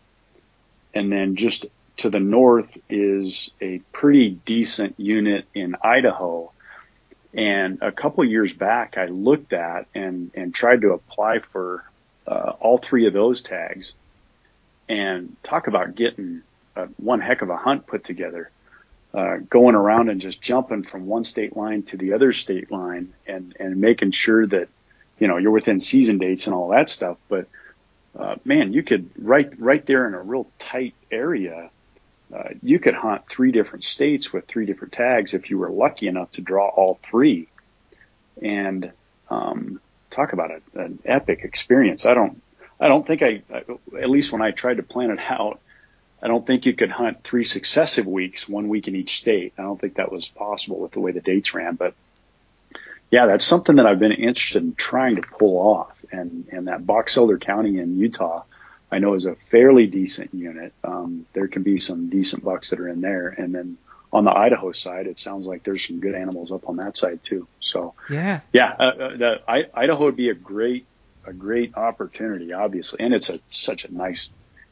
And then just to the north is a pretty decent unit in Idaho. And a couple years back, I looked at and, and tried to apply for uh, all three of those tags and talk about getting uh, one heck of a hunt put together. Uh, going around and just jumping from one state line to the other state line and, and making sure that, you know, you're within season dates and all that stuff. But, uh, man, you could right, right there in a real tight area, uh, you could hunt three different states with three different tags if you were lucky enough to draw all three. And, um, talk about a, an epic experience. I don't, I don't think I, at least when I tried to plan it <laughs> out, I don't think you could hunt three successive weeks, one week in each state. I don't think that was possible with the way the dates ran, but yeah, that's something that I've been interested in trying to pull off. And, and that Box Elder County in Utah, I know is a fairly decent unit. Um, there can be some decent bucks that are in there. And then on the Idaho side, it sounds like there's some good animals up on that side too. So yeah, yeah, uh, uh, the, I, Idaho would be a great, a great opportunity, obviously. And it's a, such a nice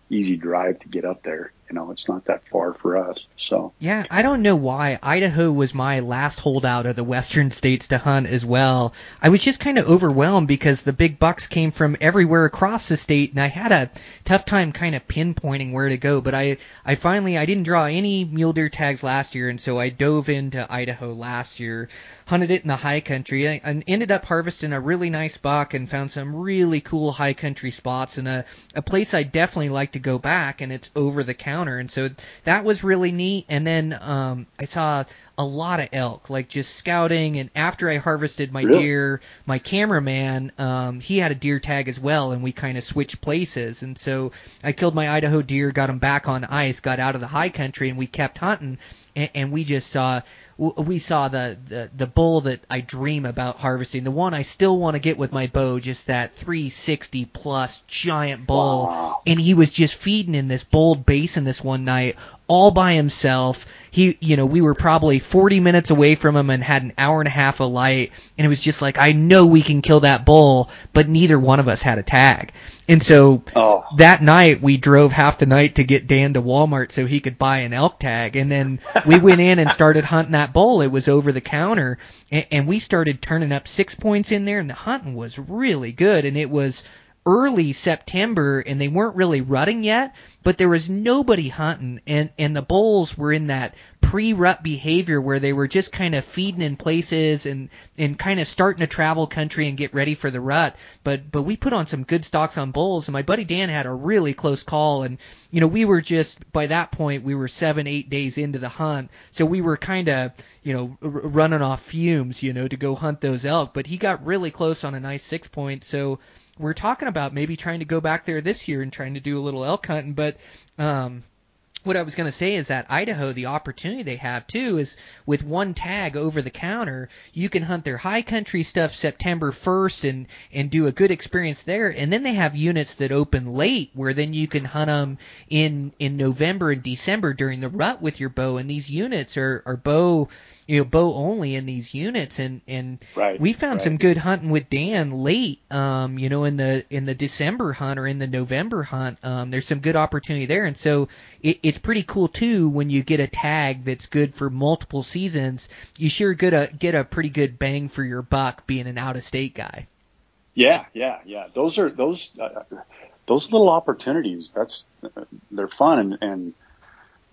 easy drive to get up there. You know, it's not that far for us. So yeah, I don't know why Idaho was my last holdout of the western states to hunt as well. I was just kind of overwhelmed because the big bucks came from everywhere across the state, and I had a tough time kind of pinpointing where to go. But I, I finally, I didn't draw any mule deer tags last year, and so I dove into Idaho last year hunted it in the high country and ended up harvesting a really nice buck and found some really cool high country spots and a, a place I definitely like to go back and it's over the counter. And so that was really neat. And then, um, I saw a lot of elk, like just scouting. And after I harvested my Really? deer, my cameraman, um, he had a deer tag as well, and we kind of switched places. And so I killed my Idaho deer, got him back on ice, got out of the high country, and we kept hunting. And, and we just saw we saw the, the the bull that I dream about harvesting, the one I still want to get with my bow, just that 360 plus giant bull, Wow. and he was just feeding in this bold basin this one night all by himself. He, you know, we were probably 40 minutes away from him and had an hour and a half of light, and it was just like, I know we can kill that bull, but neither one of us had a tag. And so Oh. that night we drove half the night to get Dan to Walmart so he could buy an elk tag, and then we went in and started hunting that bull. It was over the counter, and, and we started turning up six points in there, and the hunting was really good, and it was early September, and they weren't really rutting yet, but there was nobody hunting, and and the bulls were in that pre-rut behavior where they were just kind of feeding in places and and kind of starting to travel country and get ready for the rut. But but we put on some good stocks on bulls, and my buddy Dan had a really close call, and you know we were just by that point we were seven eight days into the hunt, so we were kind of you know r- running off fumes, you know, to go hunt those elk. But he got really close on a nice six point, so we're talking about maybe trying to go back there this year and trying to do a little elk hunting, but um what I was going to say is that Idaho, the opportunity they have too is with one tag over the counter, you can hunt their high country stuff September 1st and and do a good experience there. And then they have units that open late where then you can hunt them in in November and December during the rut with your bow. And these units are are bow you know bow only in these units and and Right, we found right. some good hunting with Dan late um you know in the in the December hunt or in the November hunt um there's some good opportunity there and so it, it's pretty cool too when you get a tag that's good for multiple seasons you sure get a get a pretty good bang for your buck being an out of state guy Yeah, yeah, yeah. Those are those uh, those little opportunities. That's they're fun and, and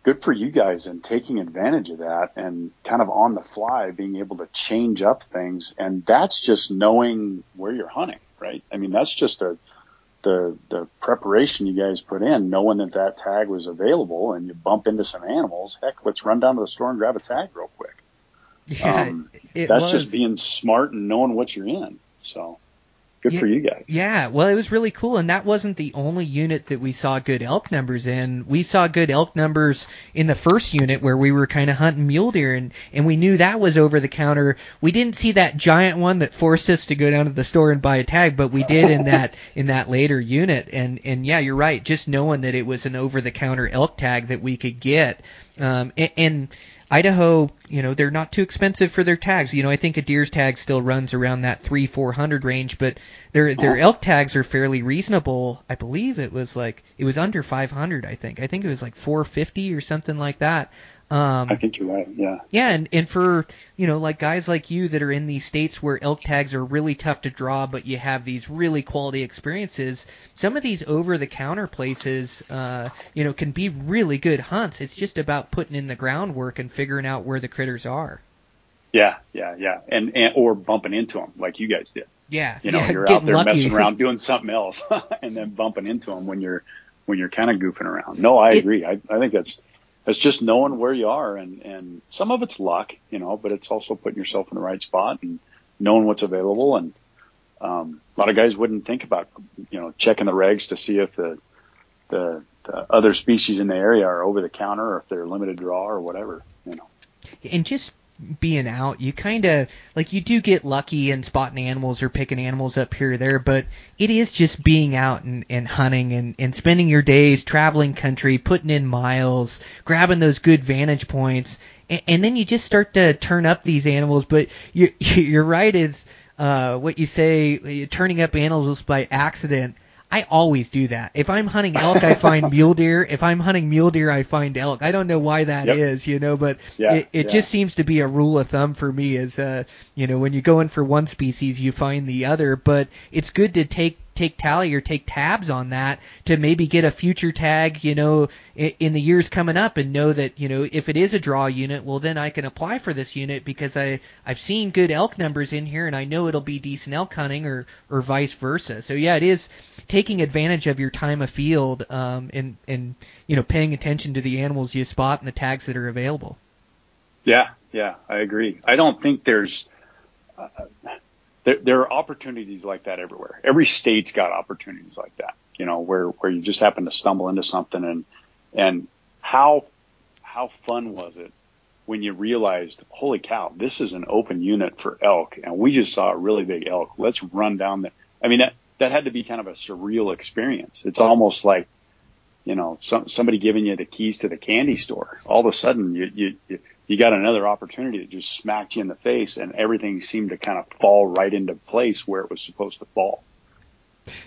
good for you guys and taking advantage of that and kind of on the fly being able to change up things. And that's just knowing where you're hunting, right? I mean, that's just a the the preparation you guys put in, knowing that that tag was available, and you bump into some animals. Heck, let's run down to the store and grab a tag real quick. yeah Um, that's was. just being smart and knowing what you're in. So good Yeah. for you guys. Yeah, well, it was really cool, and that wasn't the only unit that we saw good elk numbers in. We saw good elk numbers in the first unit where we were kind of hunting mule deer, and and we knew that was over the counter. We didn't see that giant one that forced us to go down to the store and buy a tag, but we did in that <laughs> in that later unit. And and yeah, you're right. Just knowing that it was an over the counter elk tag that we could get, um, and, and Idaho, you know, they're not too expensive for their tags. You know, I think a deer's tag still runs around that three, four hundred range, but their their elk tags are fairly reasonable. I believe it was like it was under five hundred. I think I think it was like four fifty or something like that. Um, I think you're right. Yeah. yeah, and, and for you know like guys like you that are in these states where elk tags are really tough to draw, but you have these really quality experiences. Some of these over the counter places, uh, you know, can be really good hunts. It's just about putting in the groundwork and figuring out where the critters are. Yeah, yeah, yeah, and, and or bumping into them like you guys did. Yeah, You know, yeah, you're out there lucky. messing around doing something else, <laughs> and then bumping into them when you're when you're kind of goofing around. No, I It- agree. I, I think that's that's just knowing where you are, and and some of it's luck, you know, but it's also putting yourself in the right spot and knowing what's available. And um, a lot of guys wouldn't think about you know checking the regs to see if the the, the other species in the area are over the counter or if they're limited draw or whatever. You know. and just being out, you kind of like you do get lucky and spotting animals or picking animals up here or there, but it is just being out and, and hunting and, and spending your days traveling country, putting in miles, grabbing those good vantage points, and, and then you just start to turn up these animals. But you, <laughs> you're right, is uh, what you say, turning up animals by accident. I always do that. If I'm hunting elk, I find mule deer. If I'm hunting mule deer, I find elk. I don't know why that is, Yep. you know, but Yeah, it, it yeah. just seems to be a rule of thumb for me is uh you know when you go in for one species you find the other but it's good to take take tally or take tabs on that to maybe get a future tag you know i- in the years coming up and know that you know if it is a draw unit well then I can apply for this unit because I I've seen good elk numbers in here and I know it'll be decent elk hunting or or vice versa so yeah it is taking advantage of your time of field um and and you know paying attention to the animals you spot and the tags that are available Yeah, yeah, I agree. I don't think there's uh, there there are opportunities like that everywhere. Every state's got opportunities like that. You know, where where you just happen to stumble into something and and how how fun was it when you realized, holy cow, this is an open unit for elk, and we just saw a really big elk. Let's run down there. I mean, that that had to be kind of a surreal experience. It's almost like you know, some, somebody giving you the keys to the candy store. All of a sudden, you, you, you, you got another opportunity that just smacked you in the face and everything seemed to kind of fall right into place where it was supposed to fall.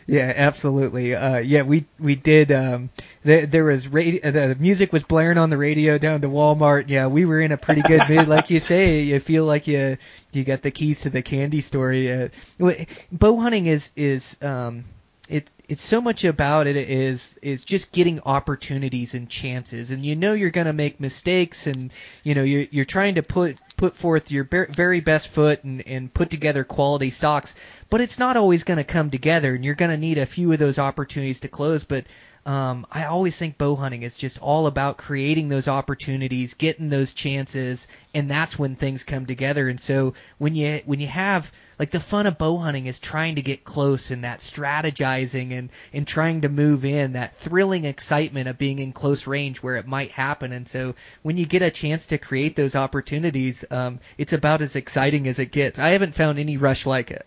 Yeah, absolutely. Uh, yeah, we we did. Um, there, there was radio, the music was blaring on the radio down to Walmart. Yeah, we were in a pretty good mood, <laughs> like you say. You feel like you you got the keys to the candy store. Uh, bow hunting is is um, it it's so much about it is is just getting opportunities and chances, and you know you're gonna make mistakes, and you know you're you're trying to put put forth your very best foot and and put together quality stocks but it's not always going to come together and you're going to need a few of those opportunities to close but um, I always think bow hunting is just all about creating those opportunities, getting those chances, and that's when things come together. And so when you when you have like the fun of bow hunting is trying to get close and that strategizing and and trying to move in that thrilling excitement of being in close range where it might happen. And so when you get a chance to create those opportunities um it's about as exciting as it gets. I haven't found any rush like it.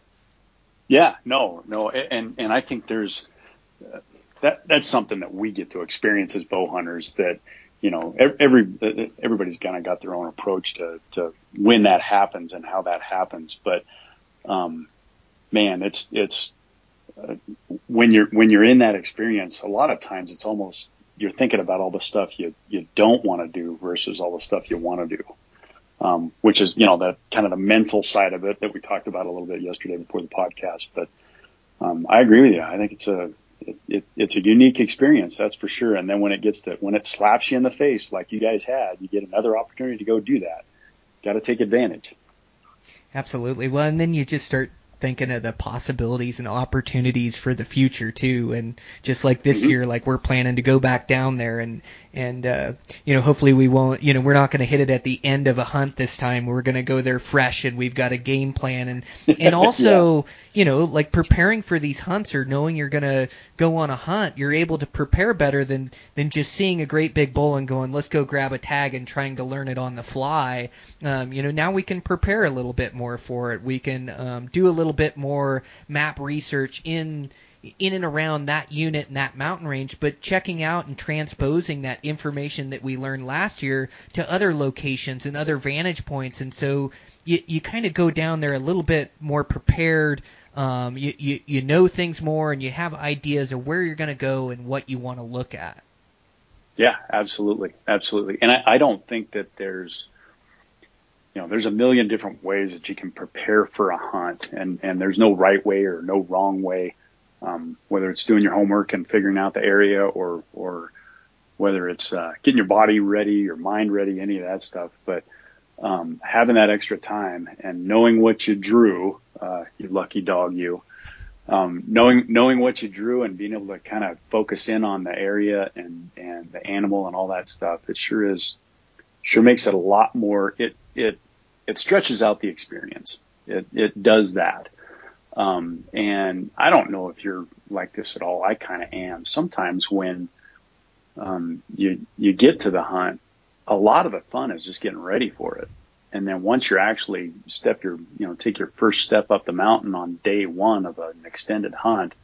Yeah no no. And and i think there's uh, that that's something that we get to experience as bow hunters that you know every everybody's kind of got their own approach to to when that happens and how that happens. But um, man, it's it's uh, when you're when you're in that experience, a lot of times it's almost you're thinking about all the stuff you you don't want to do versus all the stuff you want to do. Um, which is, you know, that kind of the mental side of it that we talked about a little bit yesterday before the podcast. But, um, I agree with you. I think it's a, it, it, it's a unique experience. That's for sure. And then when it gets to, when it slaps you in the face, like you guys had, you get another opportunity to go do that. Got to take advantage. Absolutely. Well, and then you just start thinking of the possibilities and opportunities for the future too. And just like this mm-hmm. year, like we're planning to go back down there and and uh, you know hopefully we won't you know we're not going to hit it at the end of a hunt this time we're going to go there fresh and we've got a game plan and and <laughs> also yeah. You know like preparing for these hunts or knowing you're going to go on a hunt you're able to prepare better than than just seeing a great big bull and going let's go grab a tag and trying to learn it on the fly um, you know now we can prepare a little bit more for it we can um, do a little bit more map research in in and around that unit and that mountain range, but checking out and transposing that information that we learned last year to other locations and other vantage points. And so you, you kind of go down there a little bit more prepared. Um, you, you, you know things more and you have ideas of where you're going to go and what you want to look at. Yeah, absolutely. Absolutely. And I, I don't think that there's, you know, there's a million different ways that you can prepare for a hunt and, and there's no right way or no wrong way um, whether it's doing your homework and figuring out the area or, or whether it's uh, getting your body ready, your mind ready, any of that stuff. But um, having that extra time and knowing what you drew, uh, you lucky dog, you. Um, knowing knowing what you drew and being able to kind of focus in on the area and and the animal and all that stuff, it sure is sure makes it a lot more. It it it stretches out the experience. It it does that. Um, and I don't know if you're like this at all. I kind of am. Sometimes when um, you you get to the hunt, a lot of the fun is just getting ready for it. And then once you're actually step your you know take your first step up the mountain on day one of an extended hunt,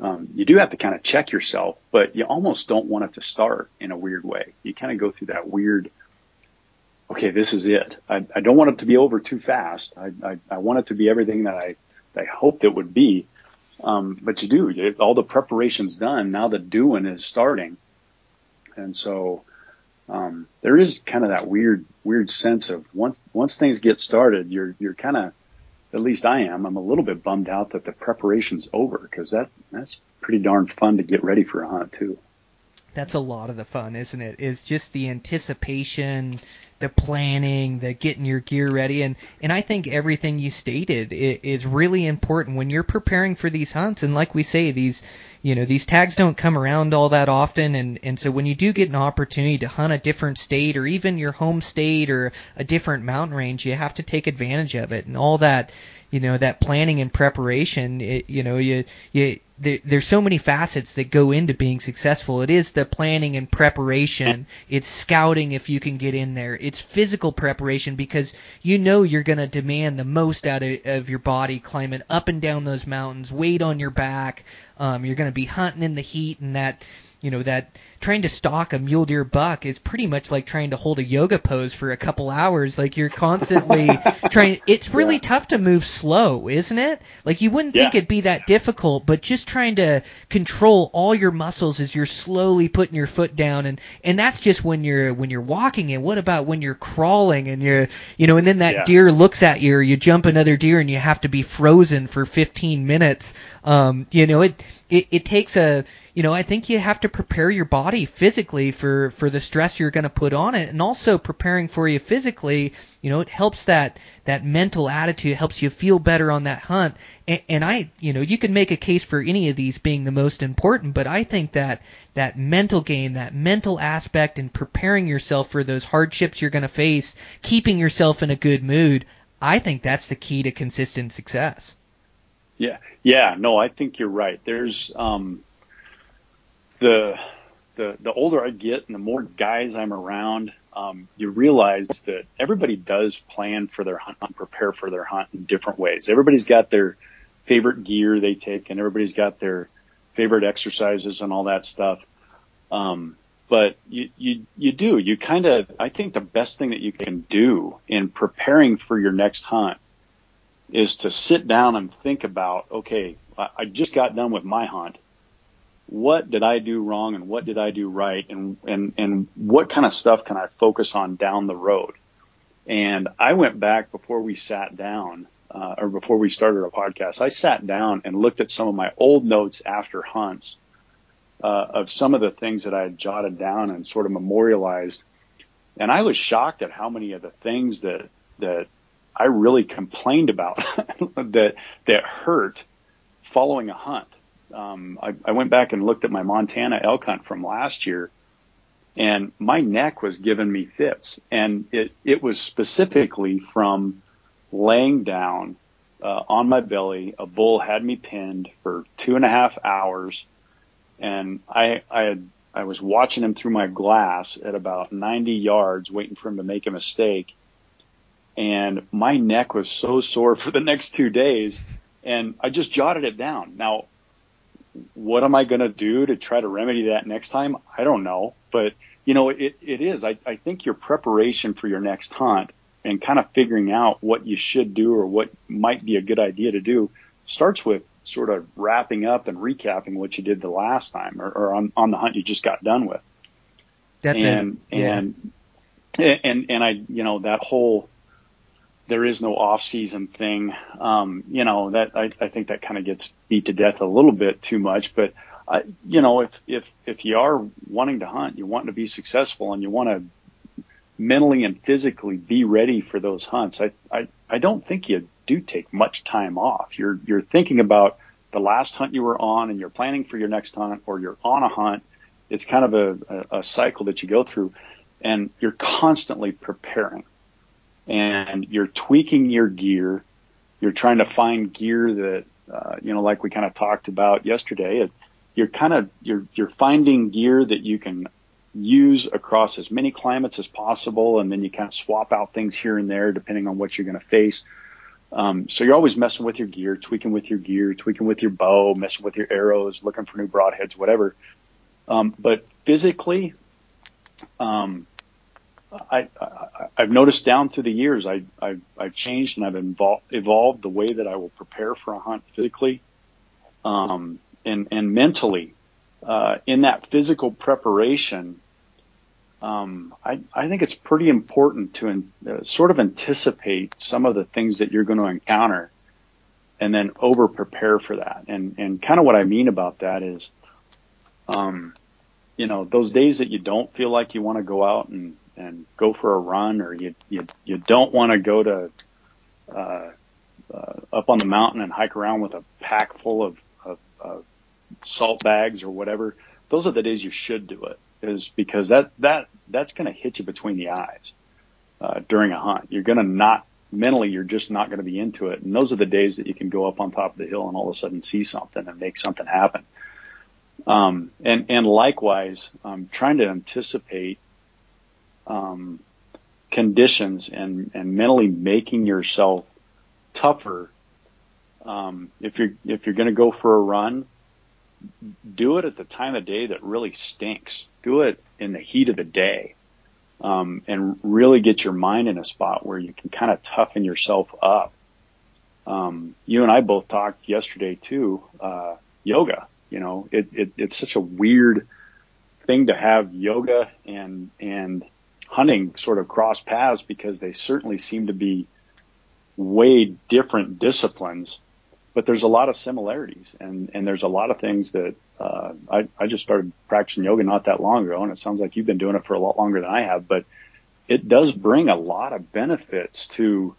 um, you do have to kind of check yourself, but you almost don't want it to start in a weird way. You kind of go through that weird. Okay, this is it. I, I don't want it to be over too fast. I, I, I want it to be everything that I I hoped it would be. Um, but you do, all the preparation's done. Now the doing is starting. And so, um, there is kind of that weird, weird sense of once, once things get started, you're, you're kind of, at least I am, I'm a little bit bummed out that the preparation's over because that, that's pretty darn fun to get ready for a hunt too. That's a lot of the fun, isn't it? Is just the anticipation, the planning, the getting your gear ready, and and I think everything you stated is really important when you're preparing for these hunts. And like we say, these you know these tags don't come around all that often, and and so when you do get an opportunity to hunt a different state or even your home state or a different mountain range, you have to take advantage of it, and all that you know that planning and preparation. It, you know you you there, there's so many facets that go into being successful. It is the planning and preparation. It's scouting if you can get in there. It's physical preparation because you know you're going to demand the most out of, of your body climbing up and down those mountains, weight on your back. Um, you're going to be hunting in the heat and that you know that trying to stalk a mule deer buck is pretty much like trying to hold a yoga pose for a couple hours like you're constantly <laughs> trying it's really yeah. tough to move slow isn't it like you wouldn't yeah. think it'd be that difficult but just trying to control all your muscles as you're slowly putting your foot down and and that's just when you're when you're walking and what about when you're crawling and you're you know and then that yeah. deer looks at you or you jump another deer and you have to be frozen for 15 minutes um you know it it, it takes a you know, I think you have to prepare your body physically for for the stress you're going to put on it, and also preparing for you physically. You know, it helps that that mental attitude, helps you feel better on that hunt. And, and I, you know, you can make a case for any of these being the most important, but I think that that mental game, that mental aspect, and preparing yourself for those hardships you're going to face, keeping yourself in a good mood. I think that's the key to consistent success. Yeah, yeah, no, I think you're right. There's um, the the the older I get and the more guys I'm around, um, you realize that everybody does plan for their hunt and prepare for their hunt in different ways. Everybody's got their favorite gear they take, and everybody's got their favorite exercises and all that stuff. Um, but you, you, you do, you kind of, I think the best thing that you can do in preparing for your next hunt is to sit down and think about, okay, I just got done with my hunt. What did I do wrong and what did I do right? And, and, and what kind of stuff can I focus on down the road? And I went back before we sat down, uh, or before we started our podcast. I sat down and looked at some of my old notes after hunts, uh, of some of the things that I had jotted down and sort of memorialized. And I was shocked at how many of the things that, that I really complained about <laughs> that that hurt following a hunt. Um, I, I went back and looked at my Montana elk hunt from last year, and my neck was giving me fits, and it it was specifically from laying down uh, on my belly. A bull had me pinned for two and a half hours, and I I had I was watching him through my glass at about 90 yards, waiting for him to make a mistake and my neck was so sore <laughs> for the next two days and I just jotted it down. Now, what am I going to do to try to remedy that next time? I don't know, but you know, it, it is. I, I think your preparation for your next hunt and kind of figuring out what you should do or what might be a good idea to do starts with sort of wrapping up and recapping what you did the last time or, or on, on the hunt you just got done with. That's and, it. Yeah. And, and, and I, you know, that whole, there is no off season thing. Um, you know, that I, I think that kind of gets beat to death a little bit too much, but I, you know, if, if, if you are wanting to hunt, you want to be successful and you want to mentally and physically be ready for those hunts, I, I, I don't think you do take much time off. You're, you're thinking about the last hunt you were on and you're planning for your next hunt or you're on a hunt. It's kind of a, a, a cycle that you go through and you're constantly preparing and you're tweaking your gear. You're trying to find gear that, uh, you know, like we kind of talked about yesterday. It, you're kind of you're you're finding gear that you can use across as many climates as possible, and then you kind of swap out things here and there depending on what you're going to face. Um, so you're always messing with your gear, tweaking with your gear, tweaking with your bow, messing with your arrows, looking for new broadheads, whatever. Um, but physically, um, I, I I've noticed down through the years I I've, I've changed and I've evolved, evolved the way that I will prepare for a hunt physically, um, and and mentally. Uh, in that physical preparation, um, I I think it's pretty important to in, uh, sort of anticipate some of the things that you're going to encounter, and then over prepare for that. And and kind of what I mean about that is, um, you know, those days that you don't feel like you want to go out and and go for a run, or you you you don't want to go to uh, uh, up on the mountain and hike around with a pack full of, of, of salt bags or whatever. Those are the days you should do it, is because that that that's going to hit you between the eyes uh, during a hunt. You're going to not mentally, you're just not going to be into it, and those are the days that you can go up on top of the hill and all of a sudden see something and make something happen. Um, and and likewise, um, trying to anticipate um, conditions and, and mentally making yourself tougher. Um, if you're if you're going to go for a run, do it at the time of day that really stinks. Do it in the heat of the day, um, and really get your mind in a spot where you can kind of toughen yourself up. Um, you and I both talked yesterday too. Uh, yoga, you know, it, it, it's such a weird thing to have yoga and and hunting sort of cross paths because they certainly seem to be way different disciplines, but there's a lot of similarities and, and there's a lot of things that uh, I, I just started practicing yoga not that long ago, and it sounds like you've been doing it for a lot longer than I have. But it does bring a lot of benefits to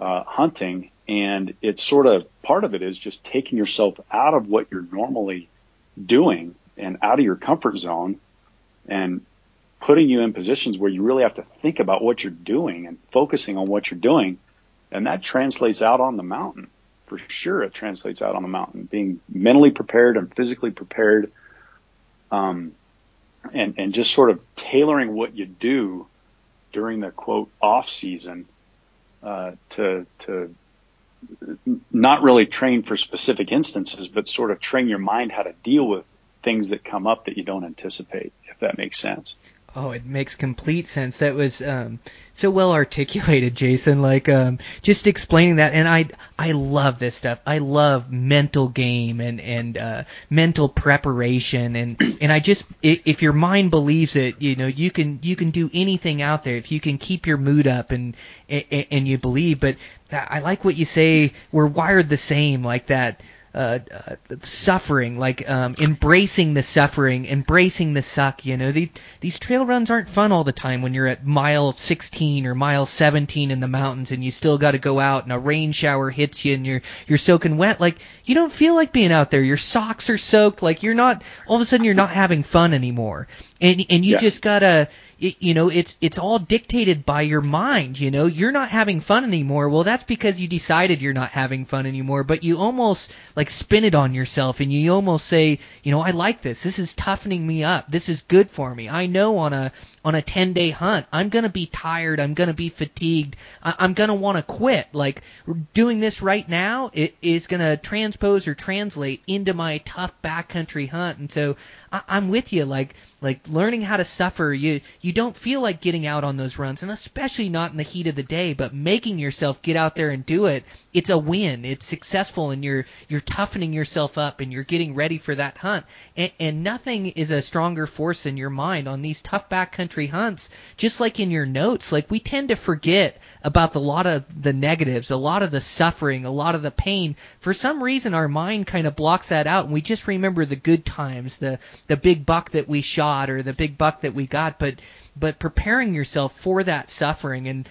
uh, hunting, and it's sort of part of it is just taking yourself out of what you're normally doing and out of your comfort zone, and putting you in positions where you really have to think about what you're doing and focusing on what you're doing, and that translates out on the mountain for sure it translates out on the mountain. Being mentally prepared and physically prepared, um, and and just sort of tailoring what you do during the quote off season uh, to to not really train for specific instances, but sort of train your mind how to deal with things that come up that you don't anticipate, if that makes sense. Oh, it makes complete sense. That was um, so well articulated, Jason. Like um, just explaining that, and I I love this stuff. I love mental game and and uh, mental preparation, and <clears throat> and I just if your mind believes it, you know, you can you can do anything out there if you can keep your mood up and and, and you believe. But I like what you say. We're wired the same, like that uh, uh, suffering, like um, embracing the suffering, embracing the suck. You know, the, these trail runs aren't fun all the time when you're at mile 16 or mile 17 in the mountains and you still got to go out and a rain shower hits you and you're you're soaking wet. Like you don't feel like being out there. Your socks are soaked. Like you're not. All of a sudden, you're not having fun anymore. And and you Yeah. just gotta you know it's it's all dictated by your mind you know? You're not having fun anymore. Well that's because you decided you're not having fun anymore but you almost like spin it on yourself and you almost say you know I like this. This is toughening me up. This is good for me. I know on a on a 10 day hunt I'm going to be tired. I'm going to be fatigued. I, I'm going to want to quit. Like doing this right now it is going to transpose or translate into my tough backcountry hunt. And so I, I'm with you. Like like learning how to suffer you you don't feel like getting out on those runs and especially not in the heat of the day but making yourself get out there and do it it's a win. It's successful and you're you're toughening yourself up and you're getting ready for that hunt. And, and nothing is a stronger force than your mind on these tough backcountry hunts. Just like in your notes like we tend to forget about the lot of the negatives a lot of the suffering a lot of the pain. For some reason our mind kind of blocks that out and we just remember the good times the the big buck that we shot or the big buck that we got but but preparing yourself for that suffering and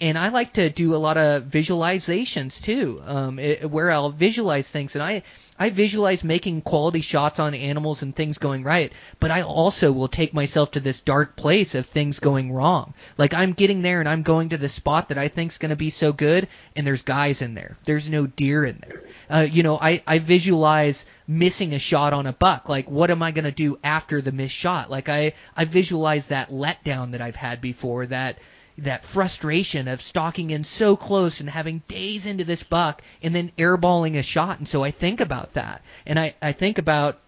and, I like to do a lot of visualizations too um it, where I'll visualize things and I I visualize making quality shots on animals and things going right, but I also will take myself to this dark place of things going wrong. Like I'm getting there and I'm going to the spot that I think's going to be so good, and there's guys in there. There's no deer in there. Uh, you know, I I visualize missing a shot on a buck. Like, what am I going to do after the missed shot? Like I I visualize that letdown that I've had before. That that frustration of stalking in so close and having days into this buck and then airballing a shot. And so I think about that. And I, I think about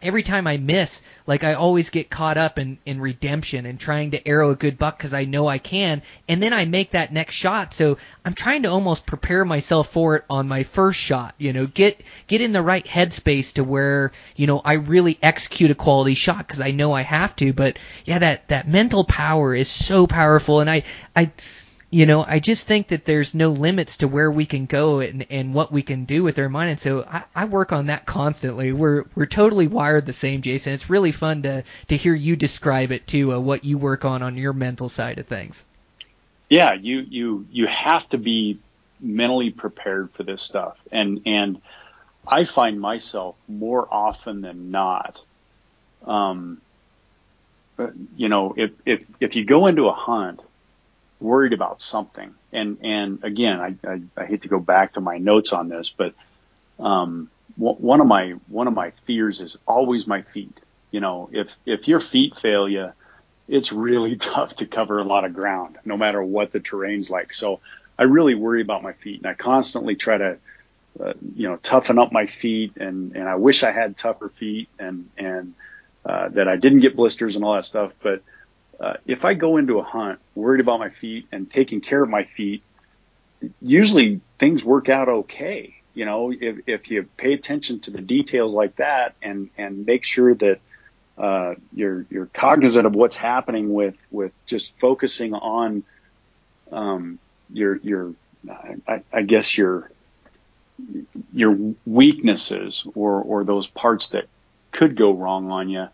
every time I miss, like I always get caught up in, in redemption and trying to arrow a good buck because I know I can. And then I make that next shot. So I'm trying to almost prepare myself for it on my first shot, you know, get, get in the right headspace to where, you know, I really execute a quality shot because I know I have to. But yeah, that, that mental power is so powerful. And I, I, you know, I just think that there's no limits to where we can go and, and what we can do with our mind. And so I, I work on that constantly. We're we're totally wired the same, Jason. It's really fun to to hear you describe it too, uh, what you work on on your mental side of things. yeah, you you you have to be mentally prepared for this stuff, and and I find myself more often than not, um, you know, if if if you go into a hunt worried about something, and and again, I I, I hate to go back to my notes on this, but um, one one of my one of my fears is always my feet. You know, if if your feet fail you, it's really <laughs> tough to cover a lot of ground, no matter what the terrain's like. So I really worry about my feet, and I constantly try to, uh, you know, toughen up my feet, and and I wish I had tougher feet, and and uh, that I didn't get blisters and all that stuff. But uh, if I go into a hunt worried about my feet and taking care of my feet, usually things work out okay. You know, if if you pay attention to the details like that, and and make sure that uh, you're you're cognizant of what's happening with with just focusing on um, your your I, I guess your your weaknesses or or those parts that could go wrong on you.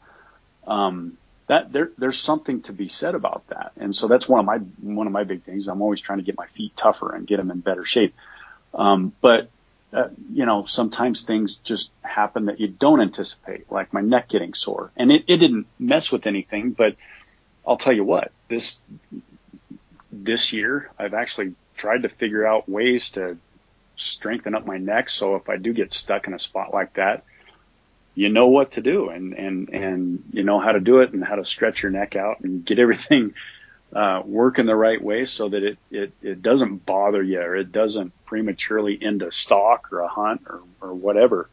Um, that there, there's something to be said about that. And so that's one of my, one of my big things. I'm always trying to get my feet tougher and get them in better shape. Um, but, uh, you know, sometimes things just happen that you don't anticipate, like my neck getting sore and it, it didn't mess with anything, but I'll tell you what, this, this year I've actually tried to figure out ways to strengthen up my neck. So if I do get stuck in a spot like that, you know what to do and, and, and you know how to do it and how to stretch your neck out and get everything, <laughs> uh, working the right way so that it, it, it doesn't bother you or it doesn't prematurely end a stalk or a hunt or, or whatever.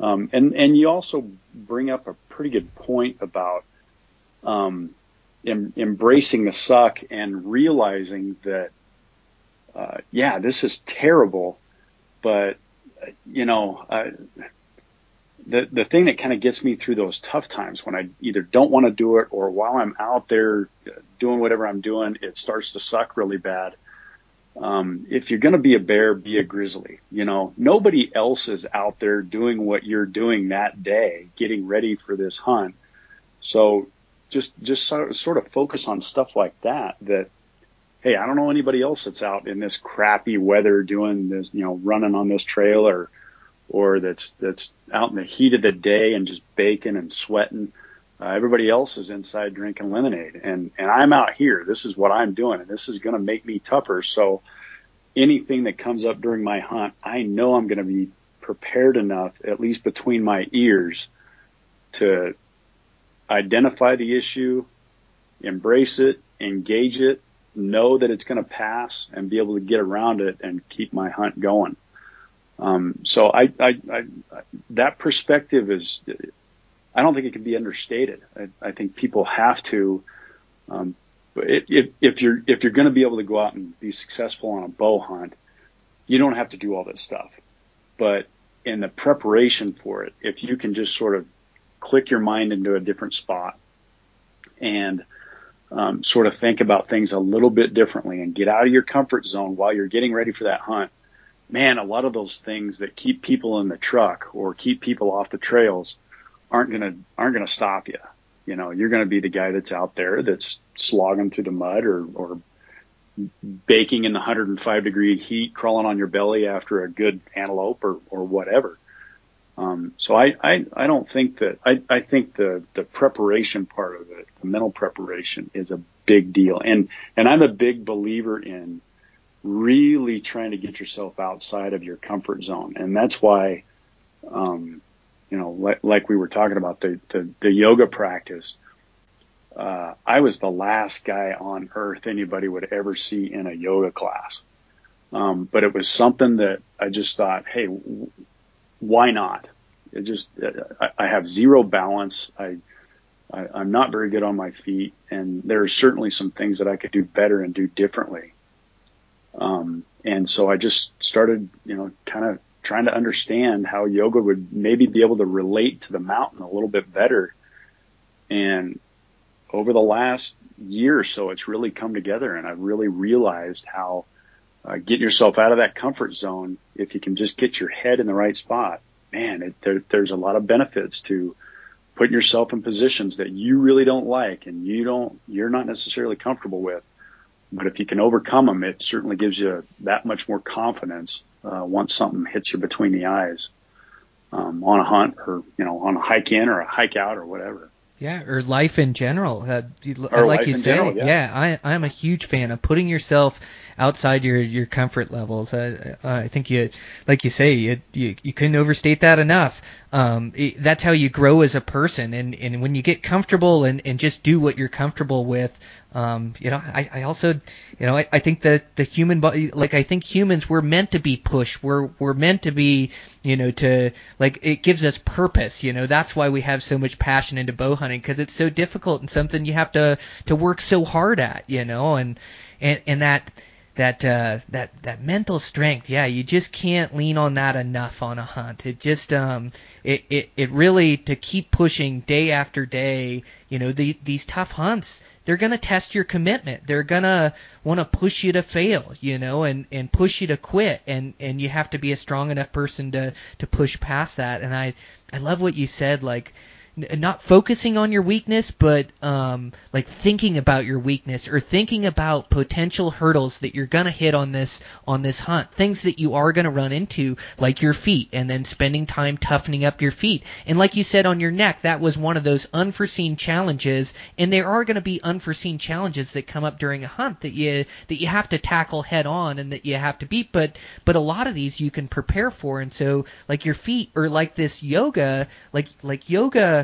Um, and, and you also bring up a pretty good point about, um, em- embracing the suck and realizing that, uh, yeah, this is terrible, but you know, uh, the the thing that kind of gets me through those tough times when I either don't want to do it or while I'm out there doing whatever I'm doing, it starts to suck really bad. Um, if you're going to be a bear, be a grizzly. You know, nobody else is out there doing what you're doing that day, getting ready for this hunt. So just just sort of focus on stuff like that. That hey, I don't know anybody else that's out in this crappy weather doing this, you know, running on this trail or or that's that's out in the heat of the day and just baking and sweating. Uh, everybody else is inside drinking lemonade, and and I'm out here. This is what I'm doing, and this is going to make me tougher. So anything that comes up during my hunt, I know I'm going to be prepared enough, at least between my ears, to identify the issue, embrace it, engage it, know that it's going to pass, and be able to get around it and keep my hunt going. Um, so I, I, I, that perspective is, I don't think it can be understated. I, I think people have to, um, if, if you're, if you're going to be able to go out and be successful on a bow hunt, you don't have to do all this stuff, but in the preparation for it, if you can just sort of click your mind into a different spot and, um, sort of think about things a little bit differently and get out of your comfort zone while you're getting ready for that hunt man, a lot of those things that keep people in the truck or keep people off the trails aren't gonna aren't gonna stop you. You know, you're gonna be the guy that's out there that's slogging through the mud or or baking in the 105 degree heat, crawling on your belly after a good antelope or or whatever. Um, so I, I I don't think that I I think the the preparation part of it, the mental preparation, is a big deal. And and I'm a big believer in really trying to get yourself outside of your comfort zone. And that's why, um, you know, like, like we were talking about the, the, the yoga practice, uh, I was the last guy on earth anybody would ever see in a yoga class. Um, but it was something that I just thought, hey, w- why not? It just, I, I have zero balance. I, I, I'm not very good on my feet, and there are certainly some things that I could do better and do differently. Um, and so I just started, you know, kind of trying to understand how yoga would maybe be able to relate to the mountain a little bit better. And over the last year or so, it's really come together and I've really realized how uh, getting yourself out of that comfort zone, if you can just get your head in the right spot, man, it, there, there's a lot of benefits to putting yourself in positions that you really don't like and you don't, you're not necessarily comfortable with but if you can overcome them, it certainly gives you that much more confidence uh, once something hits you between the eyes um, on a hunt or you know on a hike in or a hike out or whatever. Yeah, or life in general. Uh, or like you say, general, yeah. yeah, I, I'm a huge fan of putting yourself outside your your comfort levels. Uh, I think you, like you say, you you, you couldn't overstate that enough. Um, it, that's how you grow as a person, and and when you get comfortable and and just do what you're comfortable with, um, you know, I, I also, you know, I, I think that the human body, like I think humans were meant to be pushed. We're we're meant to be, you know, to like it gives us purpose. You know, that's why we have so much passion into bow hunting because it's so difficult and something you have to to work so hard at. You know, and and and that that uh, that that mental strength. Yeah, you just can't lean on that enough on a hunt. It just um it it, it really to keep pushing day after day. You know, the, these tough hunts they're to test your commitment. They're to want to push you to fail, you know, and and push you to quit and and you have to be a strong enough person to to push past that. And I I love what you said like not focusing on your weakness, but um, like thinking about your weakness or thinking about potential hurdles that you're gonna hit on this on this hunt, things that you are gonna run into, like your feet, and then spending time toughening up your feet. And like you said on your neck, that was one of those unforeseen challenges, and there are gonna be unforeseen challenges that come up during a hunt that you that you have to tackle head on and that you have to beat. But but a lot of these you can prepare for, and so like your feet or like this yoga, like like yoga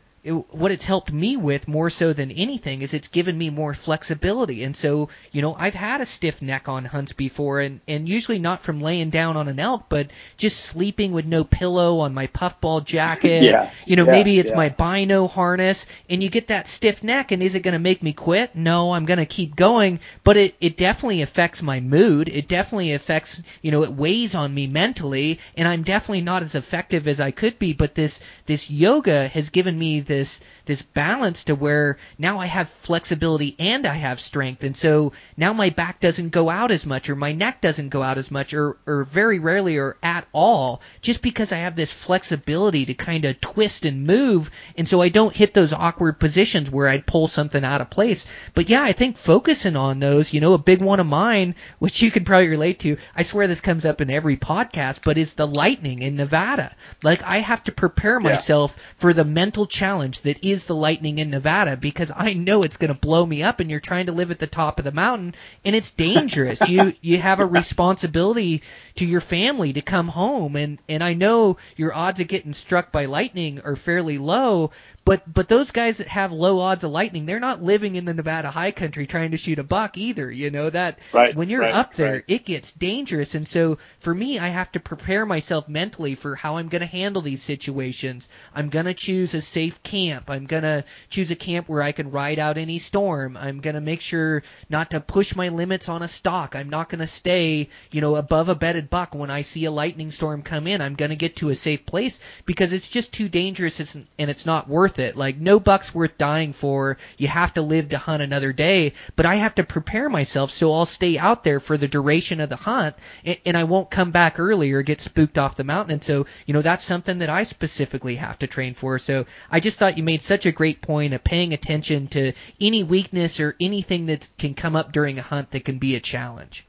it, what it's helped me with more so than anything is it's given me more flexibility. And so, you know, I've had a stiff neck on hunts before and, and usually not from laying down on an elk, but just sleeping with no pillow on my puffball jacket. Yeah. You know, Yeah, maybe it's yeah. my bino harness and you get that stiff neck and is it going to make me quit? No, I'm going to keep going, but it, it definitely affects my mood. It definitely affects, you know, it weighs on me mentally and I'm definitely not as effective as I could be, but this, this yoga has given me this this balance to where now I have flexibility and I have strength. And so now my back doesn't go out as much or my neck doesn't go out as much or or very rarely or at all just because I have this flexibility to kind of twist and move. And so I don't hit those awkward positions where I'd pull something out of place. But yeah I think focusing on those you know a big one of mine which you can probably relate to I swear this comes up in every podcast but is the lightning in Nevada. Like I have to prepare Yeah. myself for the mental challenge that is the lightning in Nevada because I know it's going to blow me up and you're trying to live at the top of the mountain and it's dangerous. you <laughs> you have a responsibility to your family to come home and and I know your odds of getting struck by lightning are fairly low, but but those guys that have low odds of lightning, they're not living in the Nevada high country trying to shoot a buck either. You know that Right, when you're right, up there, right. it gets dangerous. And so for me, I have to prepare myself mentally for how I'm going to handle these situations. I'm going to choose a safe camp. I'm going to choose a camp where I can ride out any storm. I'm going to make sure not to push my limits on a stock. I'm not going to stay, you know, above a bedded buck when I see a lightning storm come in. I'm going to get to a safe place because it's just too dangerous and and it's not worth it. Like no buck's worth dying for. You have to live to hunt another day, but I have to prepare myself so I'll stay out there for the duration of the hunt and, and I won't come back early or get spooked off the mountain. And so, you know, that's something that I specifically have to train for. So I just thought you made such a great point of paying attention to any weakness or anything that can come up during a hunt that can be a challenge.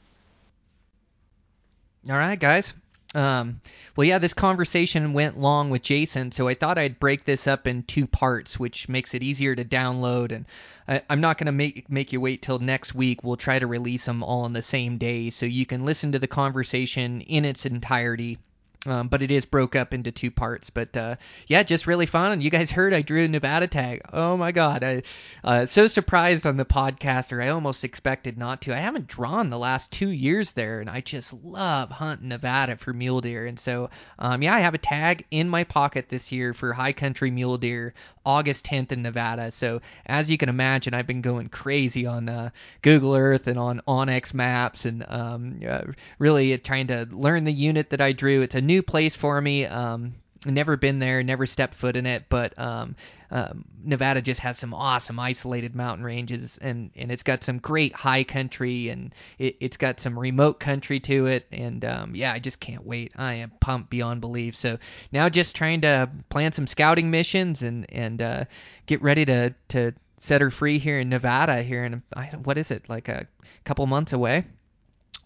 All right, guys. Um, well, yeah, this conversation went long with Jason, so I thought I'd break this up in two parts, which makes it easier to download. And I, I'm not going to make make you wait till next week. We'll try to release them all on the same day, so you can listen to the conversation in its entirety. Um, but it is broke up into two parts. But uh, yeah, just really fun. And you guys heard I drew a Nevada tag. Oh my god, I uh, so surprised on the podcaster. I almost expected not to. I haven't drawn the last two years there, and I just love hunting Nevada for mule deer. And so um, yeah, I have a tag in my pocket this year for high country mule deer, August 10th in Nevada. So as you can imagine, I've been going crazy on uh, Google Earth and on onX Maps and um, uh, really trying to learn the unit that I drew. It's a new place for me. Um, never been there, never stepped foot in it, but um, um, Nevada just has some awesome isolated mountain ranges, and and it's got some great high country, and it, it's got some remote country to it, and um, yeah, I just can't wait. I am pumped beyond belief. So now just trying to plan some scouting missions and and uh, get ready to to set her free here in Nevada here in what is it like a couple months away,